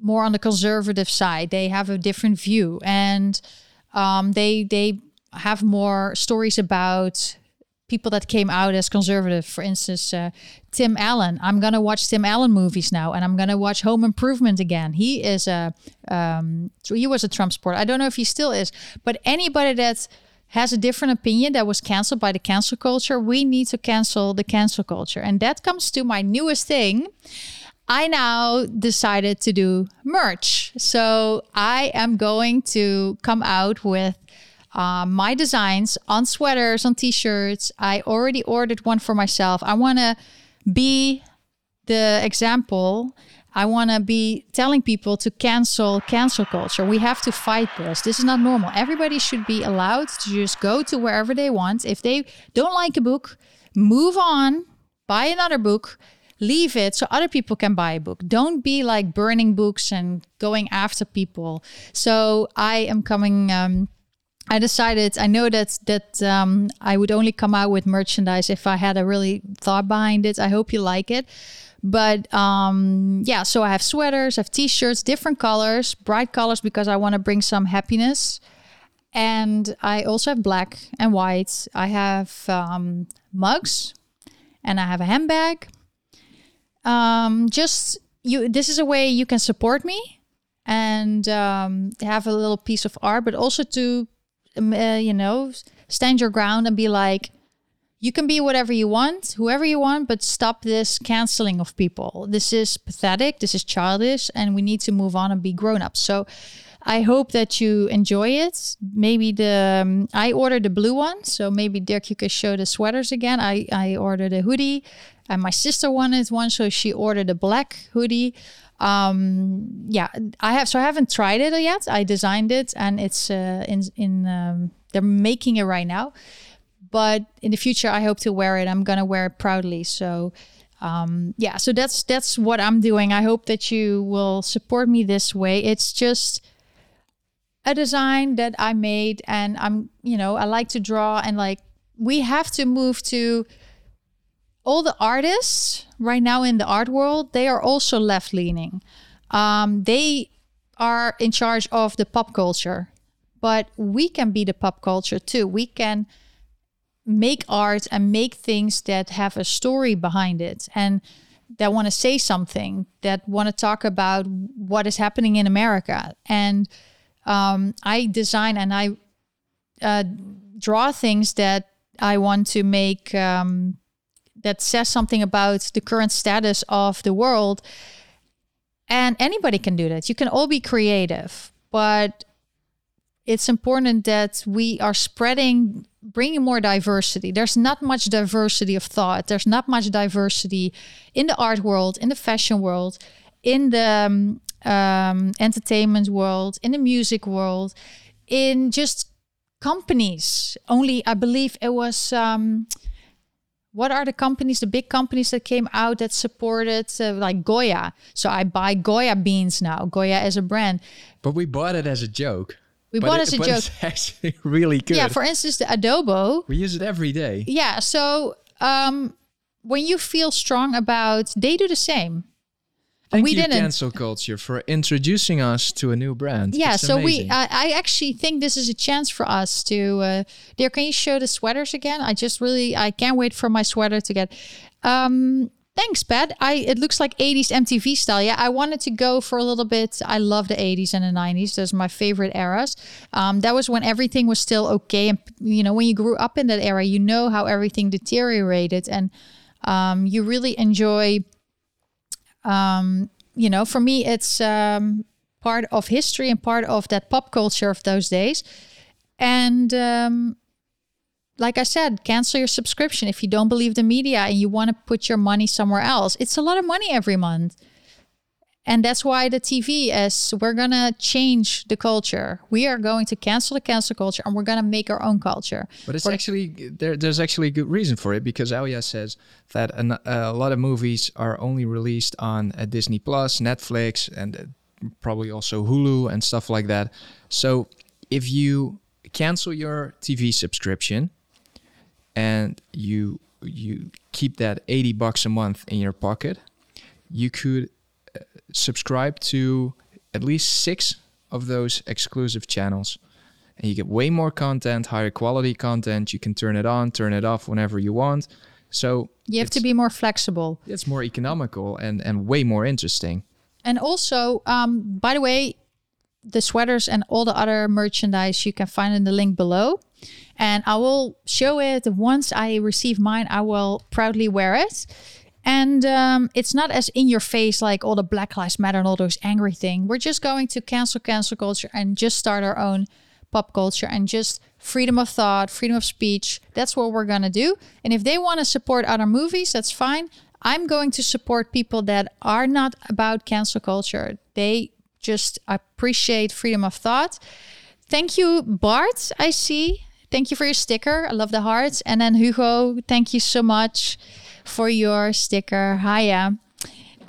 more on the conservative side. They have a different view, and um, they they have more stories about people that came out as conservative. For instance, uh, Tim Allen. I'm gonna watch Tim Allen movies now, and I'm gonna watch Home Improvement again. He is a um, he was a Trump supporter. I don't know if he still is, but anybody that has a different opinion that was canceled by the cancel culture, we need to cancel the cancel culture, and that comes to my newest thing. I now decided to do merch. So I am going to come out with uh, my designs on sweaters, on t shirts. I already ordered one for myself. I want to be the example. I want to be telling people to cancel cancel culture. We have to fight this. This is not normal. Everybody should be allowed to just go to wherever they want. If they don't like a book, move on, buy another book, leave it so other people can buy a book. Don't be like burning books and going after people. So I am coming. Um, I decided I know that that um, I would only come out with merchandise if I had a really thought behind it. I hope you like it. But um, yeah, so I have sweaters, I have t-shirts, different colors, bright colors because I want to bring some happiness. And I also have black and white. I have um, mugs, and I have a handbag. Um, just you. This is a way you can support me and um, have a little piece of art, but also to um, uh, you know, stand your ground and be like, you can be whatever you want, whoever you want, but stop this canceling of people. This is pathetic. This is childish, and we need to move on and be grown up. So, I hope that you enjoy it. Maybe the um, I ordered the blue one, so maybe Dirk, you could show the sweaters again. I I ordered a hoodie, and my sister wanted one, so she ordered a black hoodie um, yeah, I have. So I haven't tried it yet. I designed it, and it's uh, in in um, they're making it right now. But in the future, I hope to wear it. I'm gonna wear it proudly. So. Um, yeah, so that's that's what I'm doing. I hope that you will support me this way. It's just a design that I made, and I'm you know I like to draw, and like we have to move to all the artists right now in the art world, they are also left leaning. Um, they are in charge of the pop culture, but we can be the pop culture too. We can make art and make things that have a story behind it and that want to say something, that want to talk about what is happening in America. And um, I design and I uh, draw things that I want to make. Um, that says something about the current status of the world. And anybody can do that. You can all be creative, but it's important that we are spreading, bringing more diversity. There's not much diversity of thought. There's not much diversity in the art world, in the fashion world, in the um, um, entertainment world, in the music world, in just companies. Only, I believe it was. Um, what are the companies, the big companies that came out that supported uh, like Goya? So I buy Goya beans now. Goya as a brand.
But we bought it as a joke.
We bought
it
as a
but
joke.
It's actually really good.
Yeah, for instance, the adobo.
we use it every day.
Yeah, so um, when you feel strong about, they do the same.
Thank
we
you,
didn't.
cancel culture, for introducing us to a new brand.
Yeah,
It's
so we,
amazing.
I, I actually think this is a chance for us to. Uh, dear, can you show the sweaters again? I just really, I can't wait for my sweater to get. Um, thanks, Pat. I it looks like 80s MTV style. Yeah, I wanted to go for a little bit. I love the 80s and the 90s. Those are my favorite eras. Um, that was when everything was still okay, and you know, when you grew up in that era, you know how everything deteriorated, and um, you really enjoy um, you know, for me, it's um, part of history and part of that pop culture of those days. And um, like I said, cancel your subscription if you don't believe the media and you want to put your money somewhere else. It's a lot of money every month. And that's why the TV is we're going to change the culture. We are going to cancel the cancel culture and we're going to make our own culture.
But it's
For-
actually there. There's actually a good reason for it because Alia says that an, a lot of movies are only released on uh, Disney Plus, Netflix, and uh, probably also Hulu and stuff like that. So if you cancel your TV subscription and you you keep that 80 bucks a month in your pocket, you could subscribe to at least 6 of those exclusive channels. And you get way more content, higher quality content. You can turn it on, turn it off whenever you want. So
You have to be more flexible.
it's more economical and, and way more interesting.
And also, um, by the way, the sweaters and all the other merchandise you can find in the link below. And I will show it once I receive mine. I will proudly wear it. And um, it's not as in your face like all the Black Lives Matter and all those angry thing. We're just going to cancel cancel culture and just start our own pop culture and just freedom of thought, freedom of speech. That's what we're going to do. And if they want to support other movies, that's fine. I'm going to support people that are not about cancel culture. They just appreciate freedom of thought. Thank you, Bart. I see. Thank you for your sticker. I love the hearts. And then Hugo, thank you so much for your sticker. Hiya.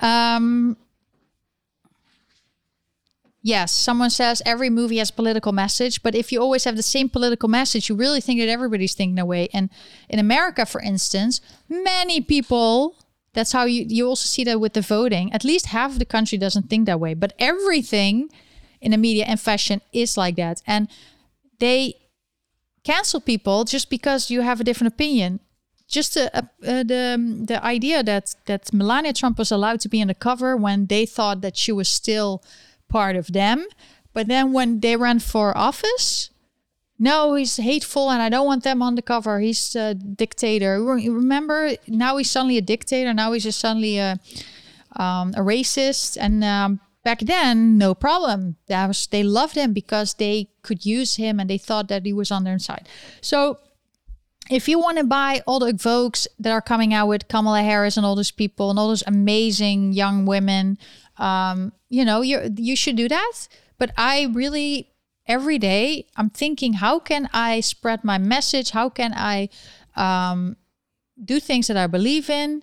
Um, yes, someone says every movie has political message, but if you always have the same political message, you really think that everybody's thinking that way. And in America, for instance, many people. That's how you you also see that with the voting. At least half of the country doesn't think that way, but everything in the media and fashion is like that, and they cancel people just because you have a different opinion. Just uh, uh, the the idea that that Melania Trump was allowed to be on the cover when they thought that she was still part of them, but then when they ran for office, no, he's hateful, and I don't want them on the cover. He's a dictator. Remember, now he's suddenly a dictator. Now he's just suddenly a um, a racist, and um, back then, no problem. Was they loved him because they could use him, and they thought that he was on their side. So, if you want to buy all the Vogues that are coming out with Kamala Harris and all those people and all those amazing young women, um, you know, you you should do that. But I really every day I'm thinking, how can I spread my message? How can I um, do things that I believe in?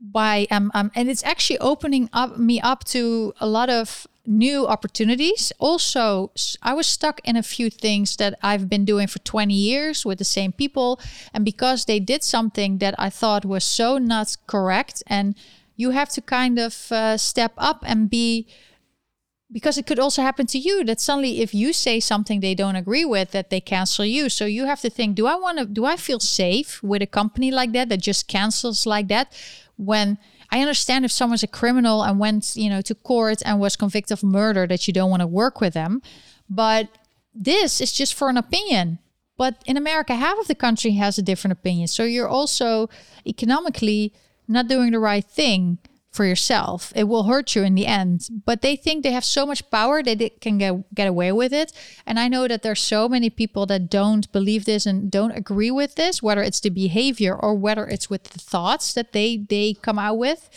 by um, um and it's actually opening up me up to a lot of new opportunities. Also I was stuck in a few things that i've been doing for 20 years with the same people. And because they did something that i thought was so not correct and you have to kind of uh, step up and be because it could also happen to you that suddenly if you say something they don't agree with that they cancel you. So you have to think do i want to do i feel safe with a company like that that just cancels like that when i understand if someone's a criminal and went you know to court and was convicted of murder that you don't want to work with them but this is just for an opinion. But in america half of the country has a different opinion. So you're also economically not doing the right thing for yourself. It will hurt you in the end. But they think they have so much power that they can get, get away with it. And I know that there's so many people that don't believe this and don't agree with this, whether it's the behavior or whether it's with the thoughts that they they come out with.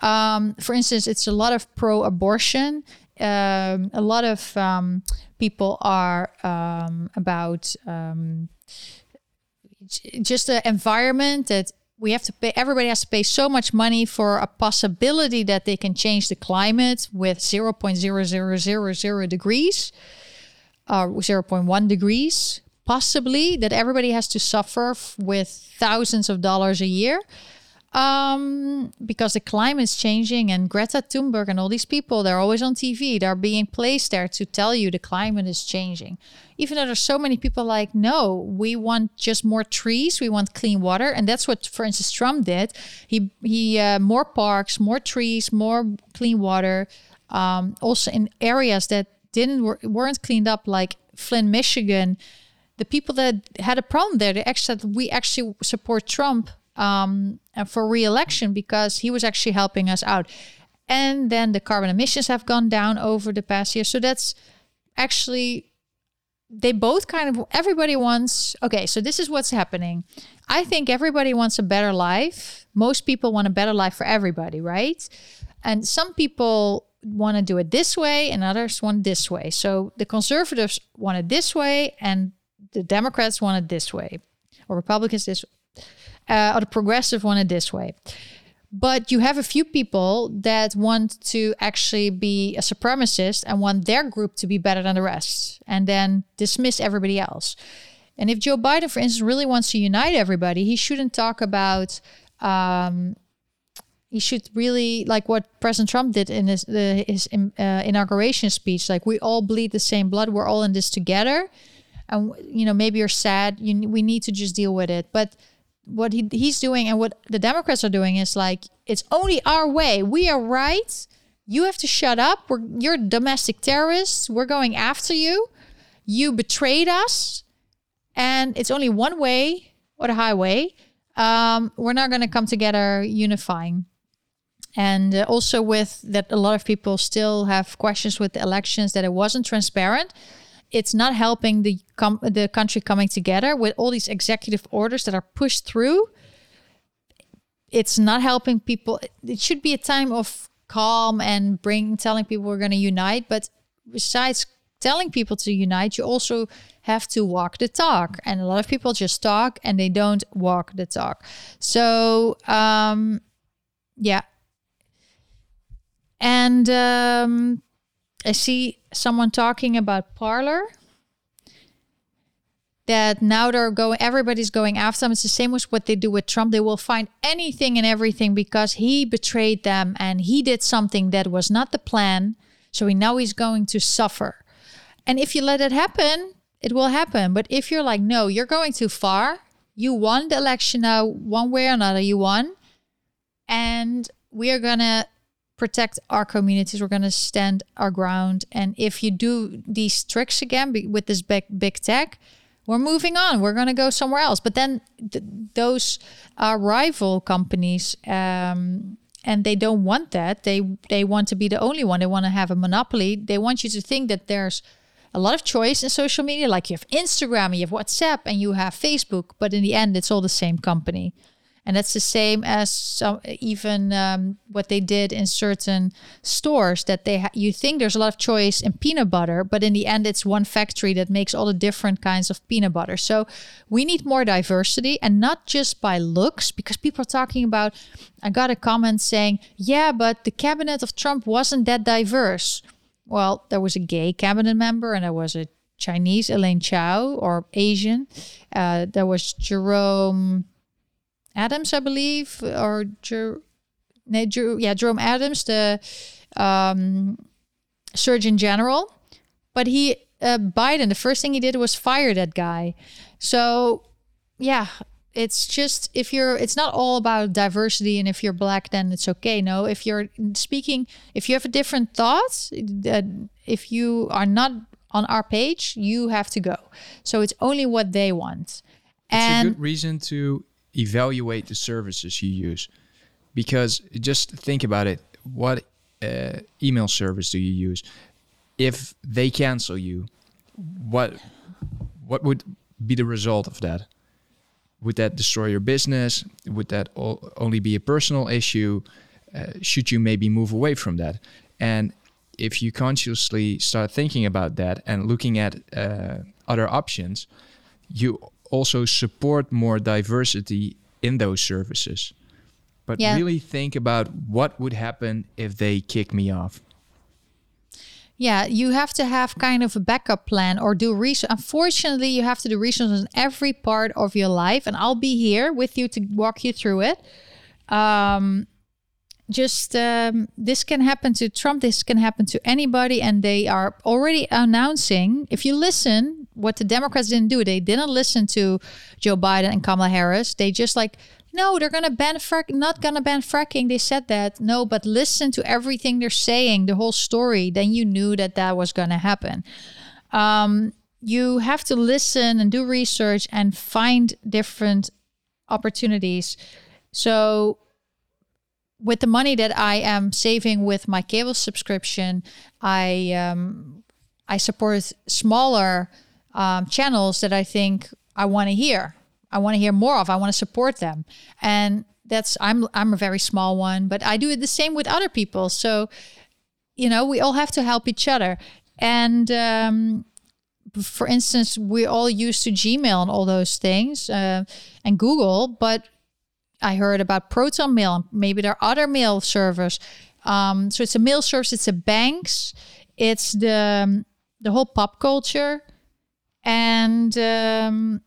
Um, for instance, it's a lot of pro-abortion. Um, a lot of um, people are um, about um, just the environment that we have to pay everybody has to pay so much money for a possibility that they can change the climate with 0.0000 degrees uh, 0.1 degrees possibly that everybody has to suffer f- with thousands of dollars a year um, because the climate is changing and Greta Thunberg and all these people, they're always on TV. They're being placed there to tell you the climate is changing. Even though there's so many people like, no, we want just more trees, we want clean water, and that's what, for instance, Trump did. He he uh, more parks, more trees, more clean water. Um, also in areas that didn't weren't cleaned up, like Flint, Michigan. The people that had a problem there, they actually said, we actually support Trump um, for re-election because he was actually helping us out. And then the carbon emissions have gone down over the past year. So that's actually they both kind of everybody wants okay so this is what's happening i think everybody wants a better life most people want a better life for everybody right and some people want to do it this way and others want this way so the conservatives want it this way and the democrats want it this way or republicans this uh, or the progressive want it this way But you have a few people that want to actually be a supremacist and want their group to be better than the rest and then dismiss everybody else. And if Joe Biden, for instance, really wants to unite everybody, he shouldn't talk about. Um, he should really like what President Trump did in his the, his uh, inauguration speech. Like we all bleed the same blood. We're all in this together, and you know maybe you're sad. You we need to just deal with it. But what he, he's doing and what the Democrats are doing is like it's only our way. We are right. You have to shut up. We're you're domestic terrorists. We're going after you. You betrayed us and it's only one way or the highway. Um, we're not going to come together unifying. And uh, also with that, a lot of people still have questions with the elections that it wasn't transparent. It's not helping the com- the country coming together with all these executive orders that are pushed through. It's not helping people. It should be a time of calm and bring telling people we're going to unite. But besides telling people to unite, you also have to walk the talk. And a lot of people just talk and they don't walk the talk. So, um, yeah. And um, I see someone talking about Parler That now they're going, everybody's going after them. It's the same as what they do with Trump. They will find anything and everything because he betrayed them and he did something that was not the plan. So he now he's going to suffer. And if you let it happen, it will happen. But if you're like, no, you're going too far, you won the election now, one way or another, you won. And we are going to protect our communities. We're going to stand our ground. And if you do these tricks again with this big, big tech, we're moving on. We're going to go somewhere else. But then th- those are rival companies. Um, and they don't want that. They they want to be the only one. They want to have a monopoly. They want you to think that there's a lot of choice in social media. Like you have Instagram, you have WhatsApp, and you have Facebook, but in the end, it's all the same company. And that's the same as some, even um, what they did in certain stores that they ha- you think there's a lot of choice in peanut butter, but in the end, it's one factory that makes all the different kinds of peanut butter. So we need more diversity and not just by looks, because people are talking about. I got a comment saying, "Yeah, but the cabinet of Trump wasn't that diverse." well, there was a gay cabinet member and there was a Chinese, Elaine Chao, or Asian. Uh, there was Jerome Adams, I believe, or Jer- nee, Jer- yeah, Jerome Adams, the um, Surgeon General. But he, uh, Biden, the first thing he did was fire that guy. So, yeah, it's just if you're it's not all about diversity and if you're black then it's okay no if you're speaking if you have a different thought that if you are not on our page you have to go so it's only what they want
and it's a good reason to evaluate the services you use because just think about it what uh, email service do you use if they cancel you what what would be the result of that would that destroy your business? Would that only be a personal issue? Uh, should you maybe move away from that? And if you consciously start thinking about that and looking at uh, other options, you also support more diversity in those services. But yeah. really think about what would happen if they kick me off.
Yeah, you have to have kind of a backup plan or do research. Unfortunately, you have to do research on every part of your life, and I'll be here with you to walk you through it. Um, just um, this can happen to Trump, this can happen to anybody, and they are already announcing. If you listen, what the Democrats didn't do, they didn't listen to Joe Biden and Kamala Harris. They just like no, they're gonna ban frack, not gonna ban fracking. They said that. No, but listen to everything they're saying, the whole story. Then you knew that that was gonna happen. Um, you have to listen and do research and find different opportunities. So, with the money that I am saving with my cable subscription, I um, I support smaller um, channels that I think I want to hear. I want to hear more of. I want to support them. And that's I'm I'm a very small one, but I do it the same with other people. So, you know, we all have to help each other. And um, for instance, we're all used to Gmail and all those things uh, and Google, but I heard about Proton Mail. Maybe there are other mail servers. Um, so it's a mail service. It's a banks. It's the the whole pop culture, and um,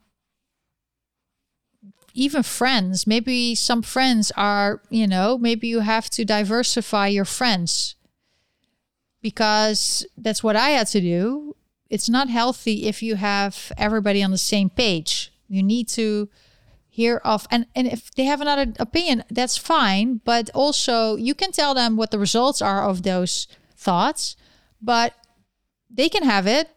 even friends. Maybe some friends are. You know, maybe you have to diversify your friends because that's what I had to do. It's not healthy if you have everybody on the same page. You need to hear of and and if they have another opinion, that's fine. But also you can tell them what the results are of those thoughts, but they can have it.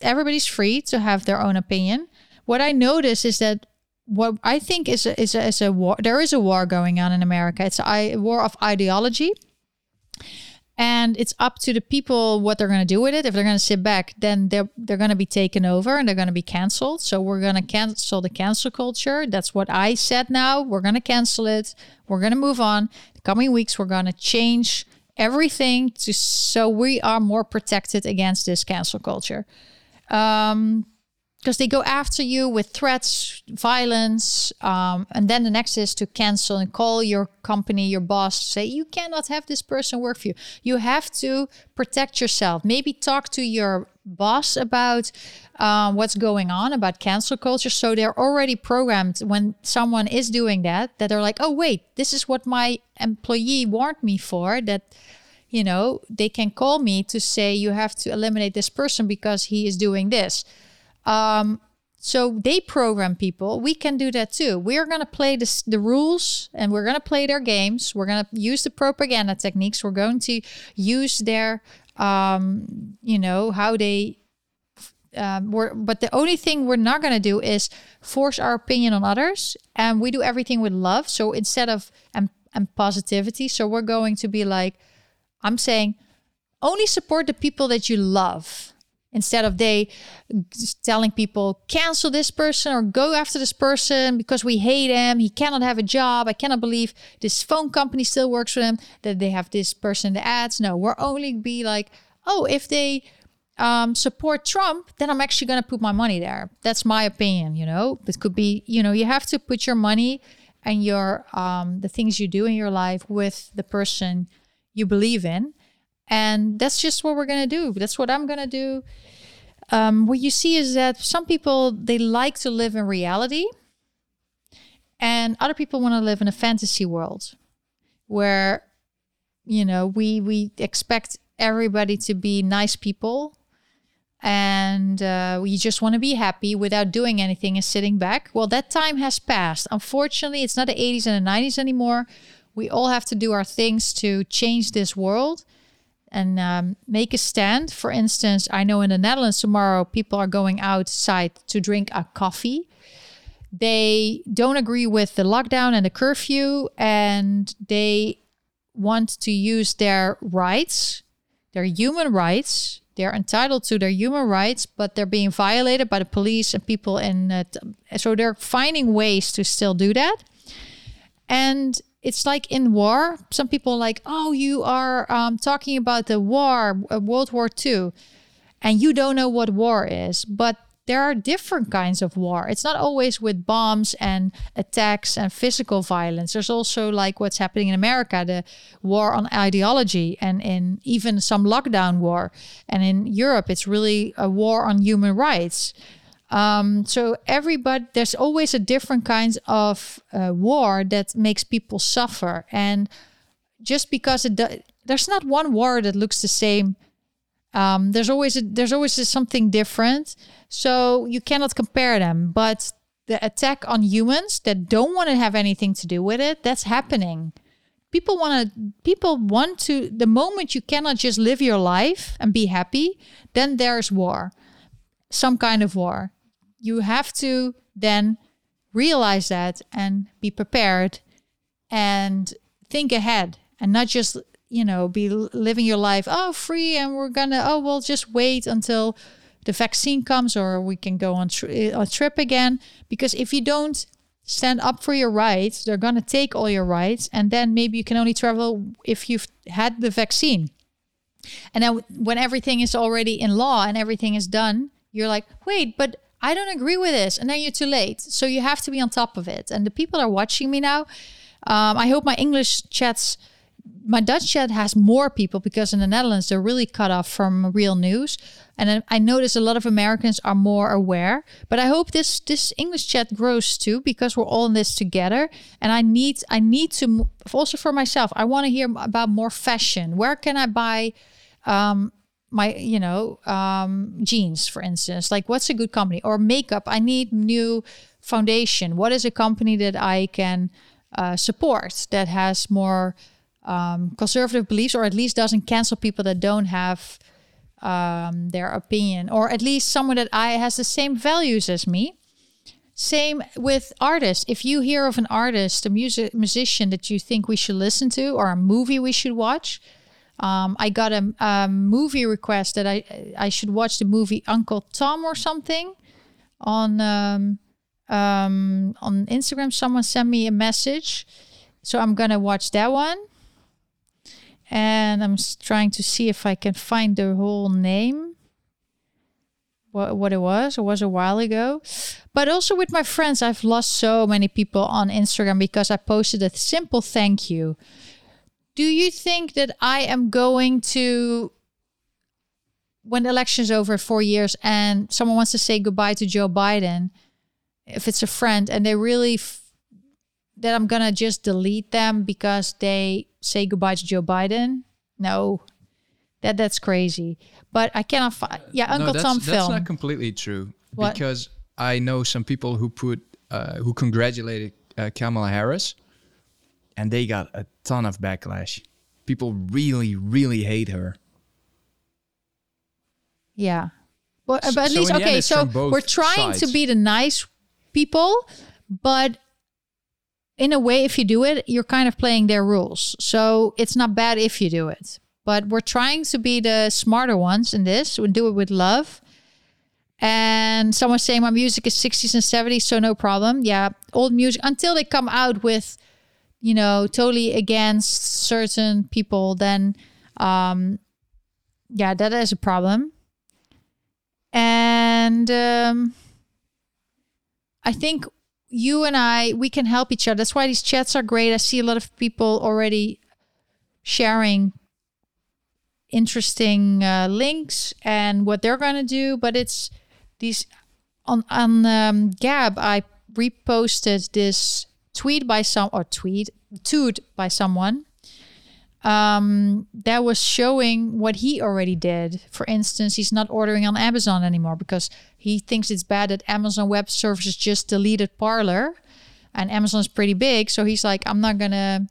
Everybody's free to have their own opinion. What I notice is that what I think is a, is a, is a war. There is a war going on in America. It's a war of ideology. And it's up to the people what they're going to do with it. If they're going to sit back then they're, they're going to be taken over and they're going to be canceled. So we're going to cancel the cancel culture. That's what i said now. We're going to cancel it. We're going to move on. The coming weeks we're going to change everything to so we are more protected against this cancel culture um, because they go after you with threats, violence, um, and then the next is to cancel and call your company, your boss, say you cannot have this person work for you. You have to protect yourself. Maybe talk to your boss about um, what's going on about cancel culture. So they're already programmed when someone is doing that, that they're like, oh wait, this is what my employee warned me for. That you know they can call me to say you have to eliminate this person because he is doing this um, so they program people. We can do that too. We're going to play this, the rules and we're going to play their games. We're going to use the propaganda techniques. We're going to use their, um, you know, how they. Um, we're, but the only thing we're not going to do is force our opinion on others, and we do everything with love. So instead of and, and positivity, so we're going to be like, I'm saying, only support the people that you love instead of they telling people cancel this person or go after this person because we hate him. He cannot have a job. I cannot believe this phone company still works for them that they have this person in the ads. No we're only be like oh if they um, support trump then i'm actually going to put my money there. That's my opinion you know? It could be you know you have to put your money and your um, the things you do in your life with the person you believe in and that's just what we're going to do. That's what I'm going to do. Um, what you see is that some people, they like to live in reality. And other people want to live in a fantasy world where, you know, we, we expect everybody to be nice people and uh, you just want to be happy without doing anything and sitting back. Well, that time has passed. Unfortunately, it's not the 80s and the 90s anymore. We all have to do our things to change this world and um, make a stand. For instance, I know in the Netherlands tomorrow people are going outside to drink a coffee. They don't agree with the lockdown and the curfew, and they want to use their rights, their human rights. They're entitled to their human rights, but they're being violated by the police and people And Uh, so they're finding ways to still do that. And it's like in war. Some people like, oh, you are um, talking about the war, uh, World War II, and you don't know what war is. But there are different kinds of war. It's not always with bombs and attacks and physical violence. There's also like what's happening in America, the war on ideology, and in even some lockdown war. And in Europe, it's really a war on human rights. Um, so everybody, there's always a different kinds of uh, war that makes people suffer, and just because it do, there's not one war that looks the same. Um, there's always a, there's always something different, so you cannot compare them. But the attack on humans that don't want to have anything to do with it, that's happening. People want to people want to the moment you cannot just live your life and be happy, then there's war. Some kind of war you have to then realize that and be prepared and think ahead and not just you know be living your life oh free and we're gonna oh we'll just wait until the vaccine comes or we can go on tri- eh, a trip again. Because if you don't stand up for your rights they're gonna take all your rights and then maybe you can only travel if you've had the vaccine. And then when everything is already in law and everything is done you're like wait but I don't agree with this. And then you're too late. So you have to be on top of it. And the people are watching me now. Um, I hope my English chats, my Dutch chat has more people because in the Netherlands they're really cut off from real news, and I, notice a lot of Americans are more aware. But I hope this this English chat grows too because we're all in this together. And I need I need to also for myself. I want to hear about more fashion. Where can I buy? Um, my you know um, jeans for instance like what's a good company or makeup? I need new foundation. What is a company that i can uh, support that has more um, conservative beliefs or at least doesn't cancel people that don't have um, their opinion or at least someone that i has the same values as me? Same with artists. If you hear of an artist a music musician that you think we should listen to or a movie we should watch um, I got a, a, movie request that I I should watch the movie Uncle Tom or something on um, um, on Instagram. Someone sent me a message, so I'm gonna watch that one. And I'm trying to see if I can find the whole name. What what it was? It was a while ago, but also with my friends, I've lost so many people on Instagram because I posted a simple thank you do you think that I am going to when the election's over four years and someone wants to say goodbye to Joe Biden, if it's a friend and they really f- that I'm gonna just delete them because they say goodbye to Joe Biden? No, that that's crazy. But I cannot find. Yeah, Uncle
no,
Tom
that's,
film.
That's not completely true
What?
because I know some people who put uh, who congratulated uh, Kamala Harris, and they got a ton of backlash. People really, really hate her.
Yeah. But, at least, okay, so we're trying to be the nice people, but in a way, if you do it, you're kind of playing their rules. So it's not bad if you do it. But we're trying to be the smarter ones in this. We do it with love. And someone's saying my music is 60s and 70s, so no problem. Yeah, old music until they come out with, you know, totally against certain people, then um yeah, that is a problem. And um I think you and I we can help each other. That's why these chats are great. I see a lot of people already sharing interesting uh, links and what they're going to do, but it's these on on um, Gab. I reposted this tweet by some or tweet toot by someone um, that was showing what he already did. For instance, he's not ordering on Amazon anymore because he thinks it's bad that Amazon Web Services just deleted Parler, and Amazon's pretty big. So he's like, I'm not gonna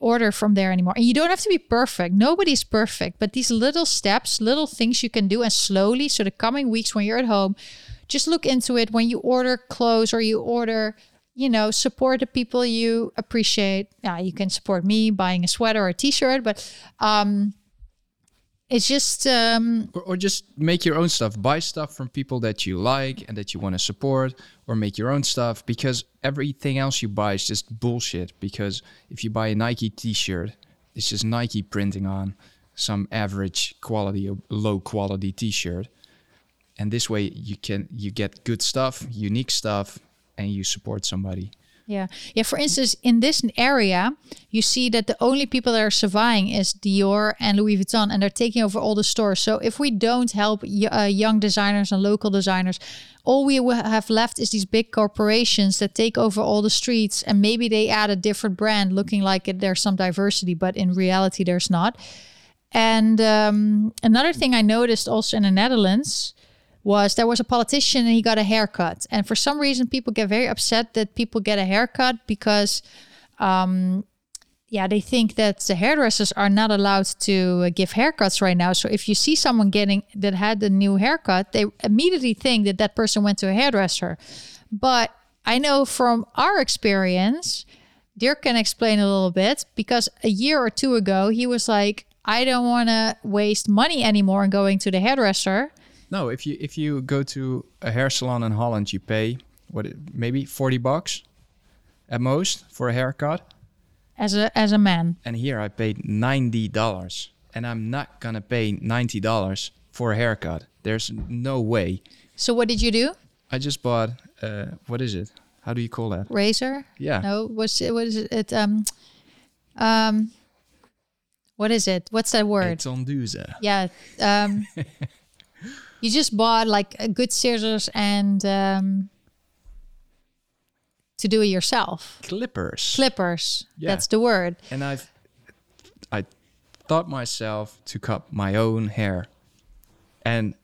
order from there anymore. And you don't have to be perfect. Nobody's perfect, but these little steps, little things you can do, and slowly. So the coming weeks when you're at home, just look into it. When you order clothes or you order you know, support the people you appreciate. Yeah, you can support me buying a sweater or a t-shirt, but um, it's just um,
Or, or just make your own stuff. Buy stuff from people that you like and that you want to support, or make your own stuff because everything else you buy is just bullshit. Because if you buy a Nike t shirt, it's just Nike printing on some average quality or low quality t shirt. And this way you can you get good stuff, unique stuff, and you support somebody.
yeah, yeah. For instance, in this area, you see that the only people that are surviving is Dior and Louis Vuitton, and they're taking over all the stores. So if we don't help uh, young designers and local designers, all we will have left is these big corporations that take over all the streets, and maybe they add a different brand, looking like it, there's some diversity, but in reality, there's not. And um, another thing I noticed also in the Netherlands was there was a politician and he got a haircut. And for some reason, people get very upset that people get a haircut because, um, yeah, they think that the hairdressers are not allowed to uh, give haircuts right now. So if you see someone getting that had a new haircut, they immediately think that that person went to a hairdresser. But I know from our experience, Dirk can explain a little bit because a year or two ago, he was like, I don't want to waste money anymore in going to the hairdresser.
No, if you if you go to a hair salon in Holland, you pay what maybe forty bucks at most for a haircut.
as a as a man.
And here I paid ninety dollars, and I'm not gonna pay ninety dollars for a haircut. There's no way.
So what did you do?
I just bought uh, what is it? How do you call that?
razor.
Yeah.
No, was it was it um um what is it? What's that word?
It's on
yeah. Um you just bought like a good scissors and um to do it yourself.
Clippers.
Clippers.
Yeah.
That's the word.
and I've I taught myself to cut my own hair, and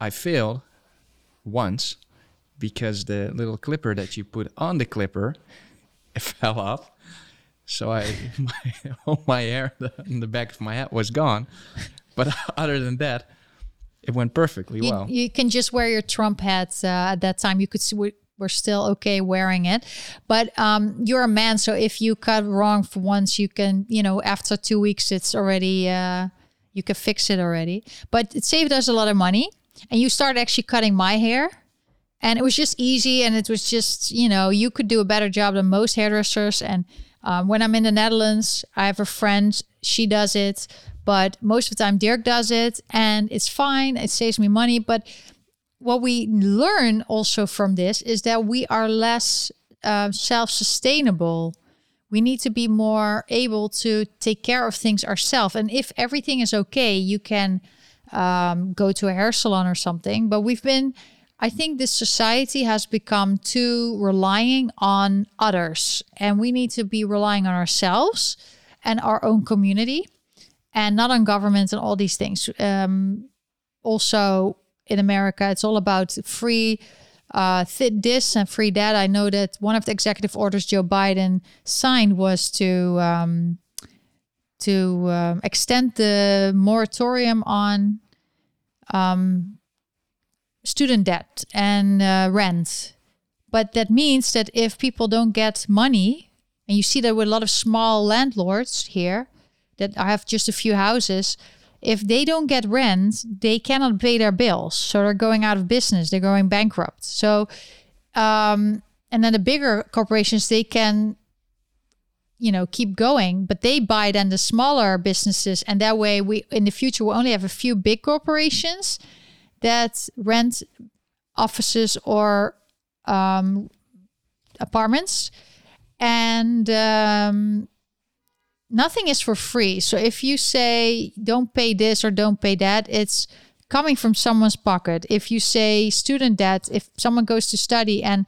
I failed once because the little clipper that you put on the clipper it fell off. So I my, all my hair in the back of my head was gone. But other than that, it went perfectly
You,
well.
you can just wear your Trump hats uh, at that time. You could s- we- we're still okay wearing it, but um, you're a man, so if you cut wrong for once, you can you know after two weeks it's already uh, you can fix it already. But it saved us a lot of money, and you started actually cutting my hair. And it was just easy, and it was just you know you could do a better job than most hairdressers. And um, when I'm in the Netherlands, I have a friend, she does it, but most of the time Dirk does it, and it's fine. It saves me money, but what we learn also from this is that we are less uh, self-sustainable. We need to be more able to take care of things ourselves. And if everything is okay, you can um, go to a hair salon or something. But we've been, I think, this society has become too relying on others, and we need to be relying on ourselves and our own community, and not on governments and all these things. Um, also in America, it's all about free uh, th- this and free that. I know that one of the executive orders Joe Biden signed was to um, to um, extend the moratorium on um, student debt and uh, rent. But that means that if people don't get money, and you see that with a lot of small landlords here that I have just a few houses, if they don't get rent, they cannot pay their bills. So they're going out of business, they're going bankrupt. So, um, and then the bigger corporations, they can, you know, keep going, but they buy then the smaller businesses. And that way, we in the future will only have a few big corporations that rent offices or um, apartments. And um, nothing is for free. So if you say don't pay this or don't pay that, it's coming from someone's pocket. If you say student debt, if someone goes to study and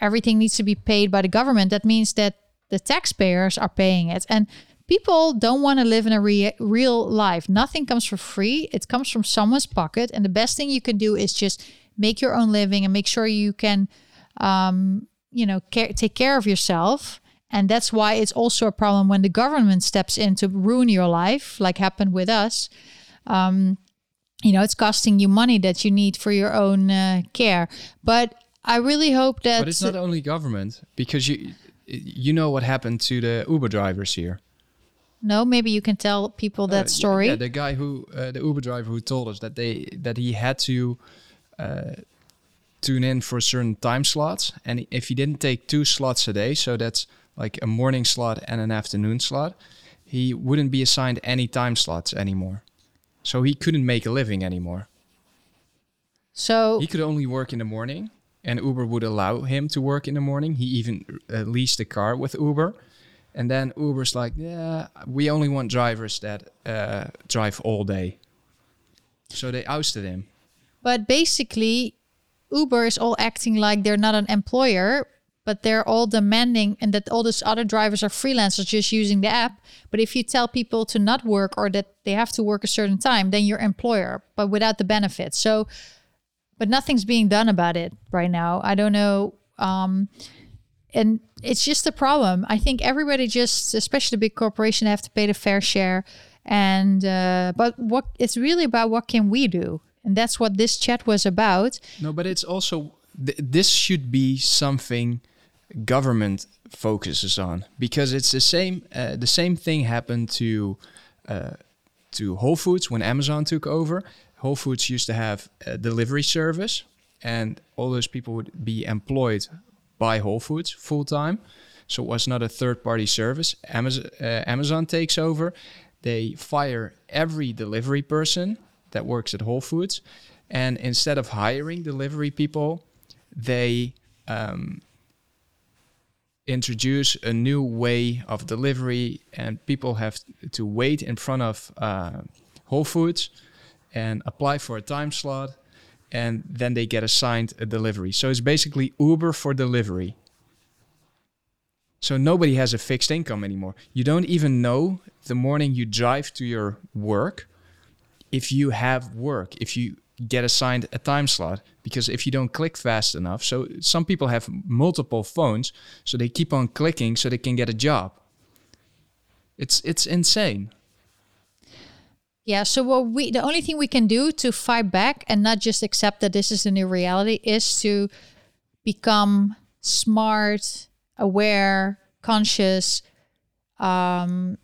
everything needs to be paid by the government, that means that the taxpayers are paying it. And people don't want to live in a re- real life. Nothing comes for free. It comes from someone's pocket. And the best thing you can do is just make your own living and make sure you can, um, you know, care, take care of yourself. And that's why it's also a problem when the government steps in to ruin your life, like happened with us. Um, you know, it's costing you money that you need for your own uh, care. But I really hope that.
But it's not only government because you you know what happened to the Uber drivers here.
No, maybe you can tell people that
Uh,
story.
Yeah, the guy who uh, the Uber driver who told us that they that he had to uh, tune in for certain time slots, and if he didn't take two slots a day, so that's like a morning slot and an afternoon slot, he wouldn't be assigned any time slots anymore. So he couldn't make a living anymore.
so
He could only work in the morning, and Uber would allow him to work in the morning. He even uh, leased a car with Uber. And then Uber's like, yeah, we only want drivers that uh, drive all day. So they ousted him.
But basically, Uber is all acting like they're not an employer, but they're all demanding, and that all these other drivers are freelancers just using the app. But if you tell people to not work or that they have to work a certain time, then you're employer, but without the benefits. So, but nothing's being done about it right now. I don't know. Um, and it's just a problem. I think everybody just, especially the big corporation, have to pay the fair share. And uh, but what it's really about what can we do, and that's what this chat was about.
No, but it's also, th- this should be something government focuses on because it's the same, uh, the same thing happened to, uh, to Whole Foods when Amazon took over. Whole Foods used to have a delivery service, and all those people would be employed by Whole Foods full time. So it was not a third party service. Amazon, uh, Amazon takes over. They fire every delivery person that works at Whole Foods. And instead of hiring delivery people, they um, introduce a new way of delivery, and people have to wait in front of uh, Whole Foods and apply for a time slot, and then they get assigned a delivery. So it's basically Uber for delivery. So nobody has a fixed income anymore. You don't even know the morning you drive to your work if you have work, if you get assigned a time slot because if you don't click fast enough so some people have multiple phones so they keep on clicking so they can get a job. It's it's insane.
Yeah so what we the only thing we can do to fight back and not just accept that this is the new reality is to become smart aware conscious um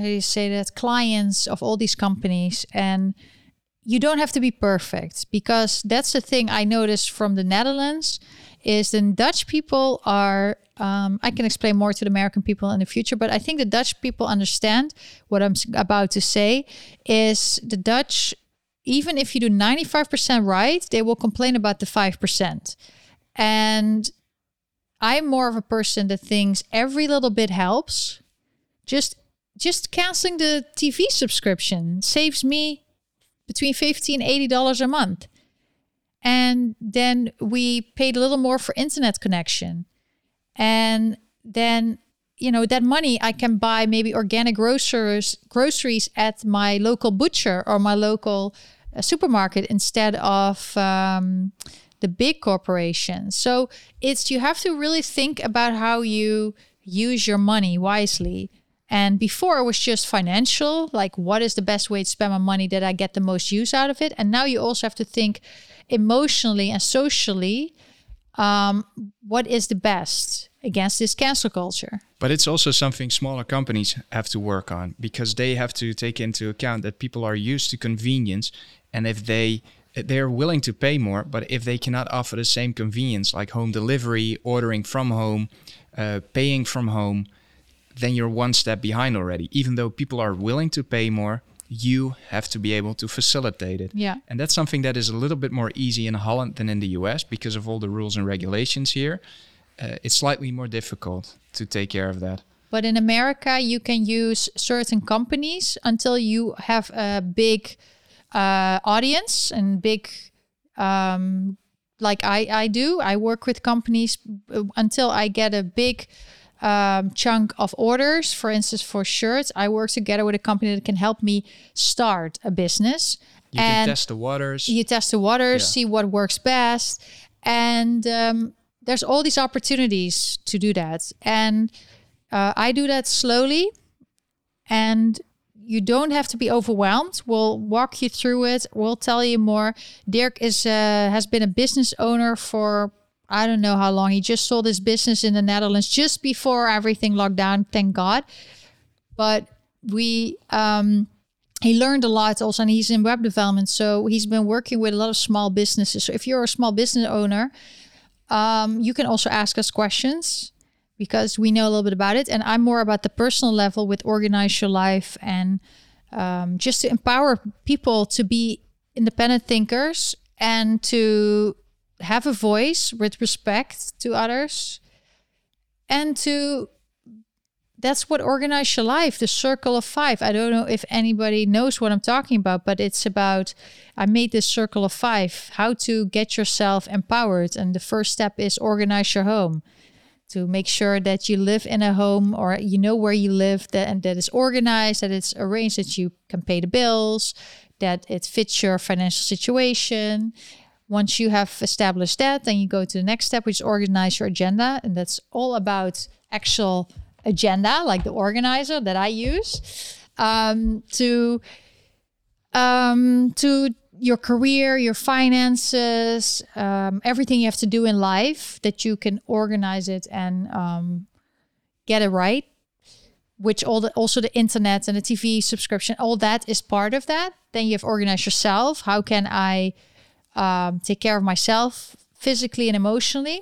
how do you say that? Clients of all these companies and you don't have to be perfect because that's the thing I noticed from the Netherlands is the Dutch people are um, I can explain more to the American people in the future, but I think the Dutch people understand what I'm about to say is the Dutch even if you do 95% right, they will complain about the 5%. And I'm more of a person that thinks every little bit helps. Just just canceling the TV subscription saves me between 50 and 80 dollars a month. And then we paid a little more for internet connection. And then you know that money i can buy maybe organic groceries groceries at my local butcher or my local uh, supermarket instead of um, the big corporations so it's you have to really think about how you use your money wisely and before it was just financial, like what is the best way to spend my money that I get the most use out of it. And now you also have to think emotionally and socially um, what is the best against this cancel culture.
But it's also something smaller companies have to work on because they have to take into account that people are used to convenience. And if they they're willing to pay more, but if they cannot offer the same convenience like home delivery, ordering from home, uh, paying from home, then you're one step behind already. Even though people are willing to pay more, you have to be able to facilitate it.
Yeah.
And that's something that is a little bit more easy in Holland than in the US because of all the rules and regulations here. Uh, it's slightly more difficult to take care of that.
But in America, you can use certain companies until you have a big uh, audience and big, um, like I, I do. I work with companies uh, until I get a big um, chunk of orders, for instance, for shirts, I work together with a company that can help me start a business.
You and can test the waters.
You test the waters, yeah. see what works best. And um, there's all these opportunities to do that. And uh, I do that slowly. And you don't have to be overwhelmed. We'll walk you through it. We'll tell you more. Dirk is uh, has been a business owner for I don't know how long. He just sold his business in the Netherlands just before everything locked down, thank God. But we, um, he learned a lot also, and he's in web development. So he's been working with a lot of small businesses. So if you're a small business owner, um, you can also ask us questions because we know a little bit about it. And I'm more about the personal level with Organize Your Life and um, just to empower people to be independent thinkers and to have a voice with respect to others and to that's what organize your life the circle of five. I don't know if anybody knows what i'm talking about but it's about i made this circle of five how to get yourself empowered. And the first step is organize your home to make sure that you live in a home or you know where you live that and that is organized that it's arranged that you can pay the bills that it fits your financial situation once you have established that, then you go to the next step, which is organize your agenda. And that's all about actual agenda, like the organizer that I use, um, to um, to your career, your finances, um, everything you have to do in life that you can organize it and um, get it right. Which all the also the internet and the TV subscription, all that is part of that. Then you have organized yourself. How can I um, take care of myself physically and emotionally.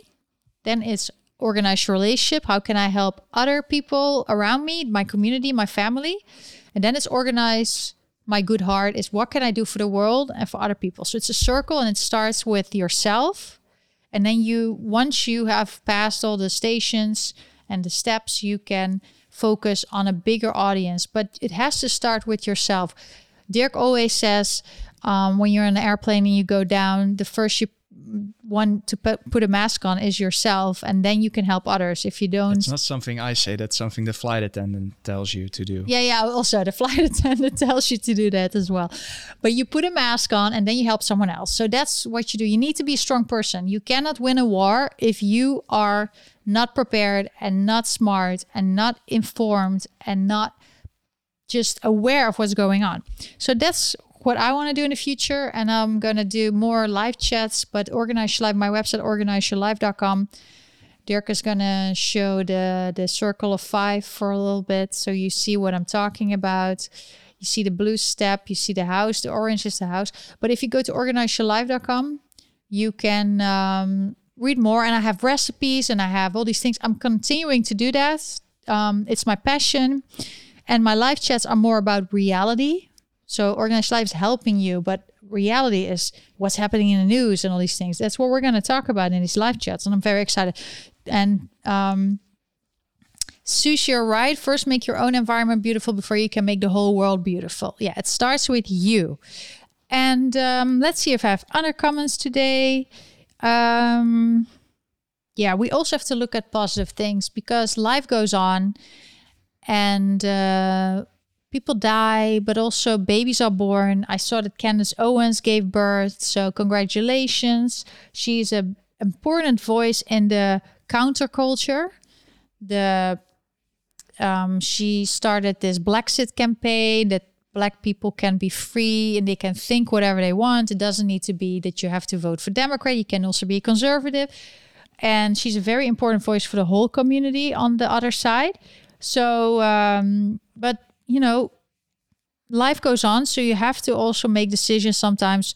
Then it's organize your relationship. How can I help other people around me, my community, my family? And then it's organize my good heart is what can I do for the world and for other people. So it's a circle and it starts with yourself And then you, once you have passed all the stations and the steps, you can focus on a bigger audience. But it has to start with yourself. Dirk always says, um, when you're in an airplane and you go down, the first you one to put, put a mask on is yourself and then you can help others. If you don't
it's not something i say that's something the flight attendant tells you to do.
Yeah yeah also the flight attendant tells you to do that as well. But you put a mask on and then you help someone else. So that's what you do. You need to be a strong person. You cannot win a war if you are not prepared and not smart and not informed and not just aware of what's going on so that's what I want to do in the future. And I'm going to do more live chats, but Organize Your Life, my website, organizeyourlife.com. Dirk is going to show the, the circle of five for a little bit. So you see what I'm talking about. You see the blue step, you see the house, the orange is the house. But if you go to organizeyourlife.com, you can um, read more. And I have recipes and I have all these things. I'm continuing to do that. Um, it's my passion. And my live chats are more about reality so organized life is helping you, but reality is what's happening in the news and all these things. That's what we're going to talk about in these live chats, and I'm very excited. And um, Sushi, you're right. First, make your own environment beautiful before you can make the whole world beautiful. Yeah, it starts with you. And um, let's see if I have other comments today. Um, yeah, we also have to look at positive things because life goes on, and. Uh, people die, but also babies are born. I saw that Candace Owens gave birth, so congratulations. She's an important voice in the counterculture. The um, she started this Blexit campaign that black people can be free and they can think whatever they want. It doesn't need to be that you have to vote for Democrat. You can also be conservative. And she's a very important voice for the whole community on the other side. So, um, but you know, life goes on. So you have to also make decisions sometimes.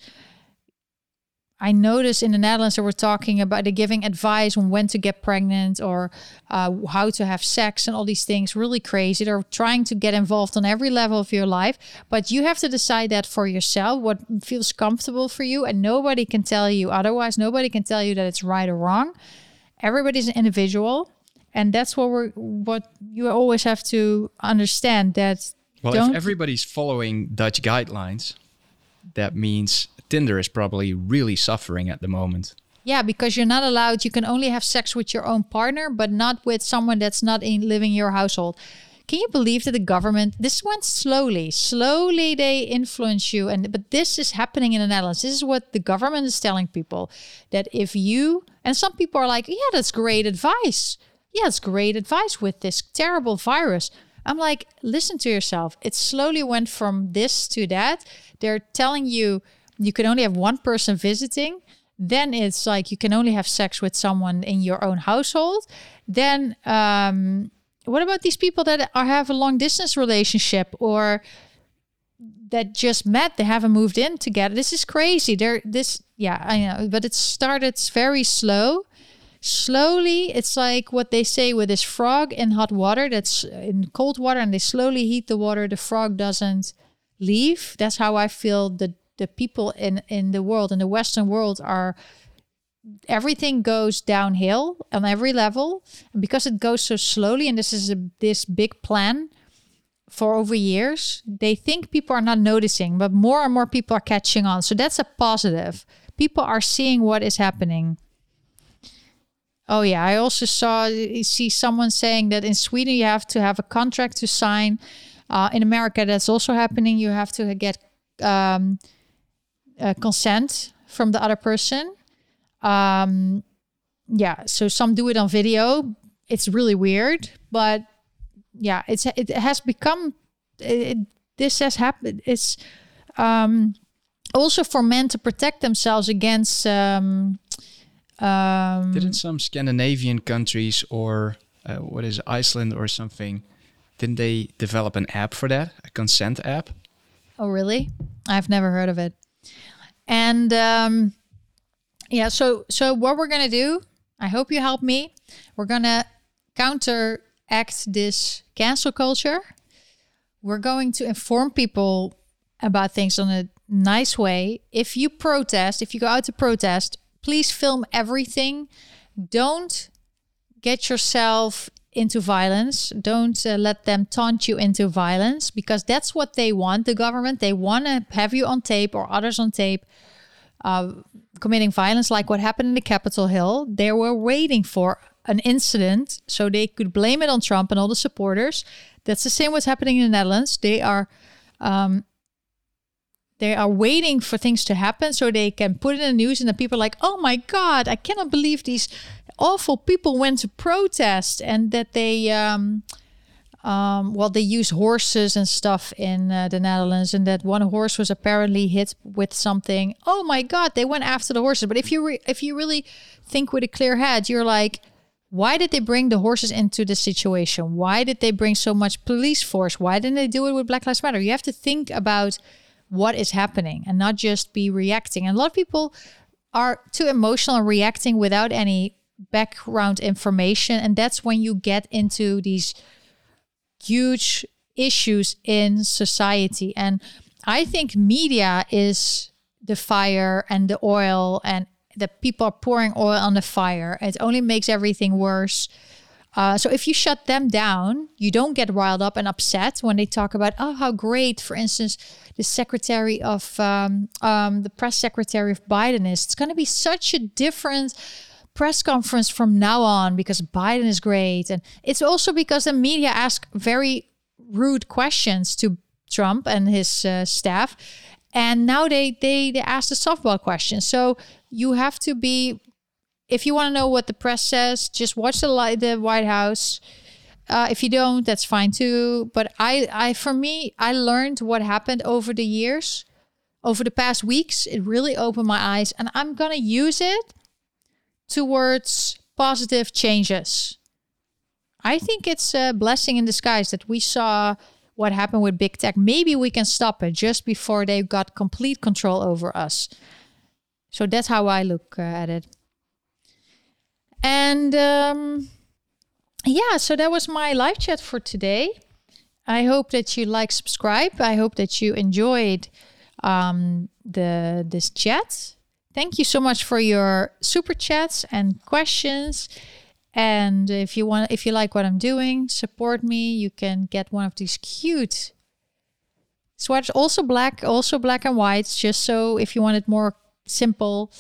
I notice in the Netherlands that we're talking about the giving advice on when to get pregnant or uh, how to have sex and all these things. Really crazy. They're trying to get involved on every level of your life, but you have to decide that for yourself, what feels comfortable for you, and nobody can tell you otherwise. Nobody can tell you that it's right or wrong. Everybody's an individual, and that's what we're what you always have to understand that
well if everybody's following dutch guidelines that means tinder is probably really suffering at the moment.
Yeah because you're not allowed you can only have sex with your own partner but not with someone that's not in living in your household. Can you believe that the government this went slowly slowly they influence you and but this is happening in the netherlands. This is what the government is telling people that if you and some people are like yeah that's great advice yeah, it's great advice with this terrible virus. I'm like, listen to yourself. It slowly went from this to that. They're telling you you can only have one person visiting. Then it's like you can only have sex with someone in your own household. Then, um, what about these people that are have a long distance relationship or that just met? They haven't moved in together. This is crazy. They're this, yeah, I know, but it started very slow slowly it's like what they say with this frog in hot water that's uh, in cold water and they slowly heat the water the frog doesn't leave. That's how i feel the the people in in the world in the western world are everything goes downhill on every level. And because it goes so slowly and this is a this big plan for over years they think people are not noticing but more and more people are catching on. So that's a positive. People are seeing what is happening Oh yeah, I also saw see someone saying that in Sweden you have to have a contract to sign. Uh, in America, that's also happening. You have to get um, consent from the other person. Um, yeah, so some do it on video. It's really weird, but yeah, it's it has become it, this has happened. It's um, also for men to protect themselves against um,
um, didn't some Scandinavian countries or uh, what is Iceland or something? Didn't they develop an app for that, a consent app?
Oh, really? I've never heard of it. And um, yeah, so so what we're gonna do? I hope you help me. We're gonna counteract this cancel culture. We're going to inform people about things on a nice way. If you protest, if you go out to protest, please film everything. Don't get yourself into violence. Don't uh, let them taunt you into violence because that's what they want. The government they want to have you on tape or others on tape uh, committing violence, like what happened in the Capitol Hill. They were waiting for an incident so they could blame it on Trump and all the supporters. That's the same what's happening in the Netherlands. They are um, they are waiting for things to happen so they can put in the news and the people are like, oh my God, I cannot believe these awful people went to protest and that they um, um, well, they use horses and stuff in uh, the Netherlands, and that one horse was apparently hit with something. Oh my God! They went after the horses. But if you re- if you really think with a clear head, you're like, why did they bring the horses into this situation? Why did they bring so much police force? Why didn't they do it with Black Lives Matter? You have to think about what is happening and not just be reacting. And a lot of people are too emotional and reacting without any background information, and that's when you get into these huge issues in society. And I think media is the fire and the oil, and the people are pouring oil on the fire. It only makes everything worse. Uh, so if you shut them down, you don't get riled up and upset when they talk about, oh, how great, for instance, the secretary of um, um, the press secretary of Biden is. It's going to be such a different press conference from now on because Biden is great. And it's also because the media ask very rude questions to Trump and his uh, staff. And now they, they, they ask the softball questions. So you have to be, if you want to know what the press says, just watch the, the White House. Uh, if you don't, that's fine too. But I, I, for me, I learned what happened over the years, over the past weeks. It really opened my eyes, and I'm gonna use it towards positive changes. I think it's a blessing in disguise that we saw what happened with big tech. Maybe we can stop it just before they got complete control over us. So that's how I look uh, at it. And um, yeah, so that was my live chat for today. I hope that you like, subscribe. I hope that you enjoyed um, the this chat. Thank you so much for your super chats and questions. And if you want, if you like what I'm doing, support me. You can get one of these cute sweaters, also black, also black and white. Just so if you want it more simple.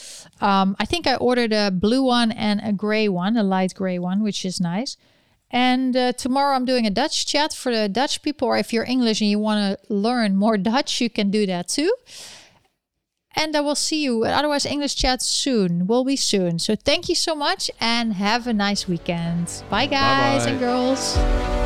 Um, I think I ordered a blue one and a gray one, a light gray one, which is nice. And uh, tomorrow I'm doing a Dutch chat for the Dutch people. Or if you're English and you want to learn more Dutch, you can do that too. And I will see you at otherwise English chat soon. Will be soon. So thank you so much and have a nice weekend. Bye guys Bye-bye. and girls.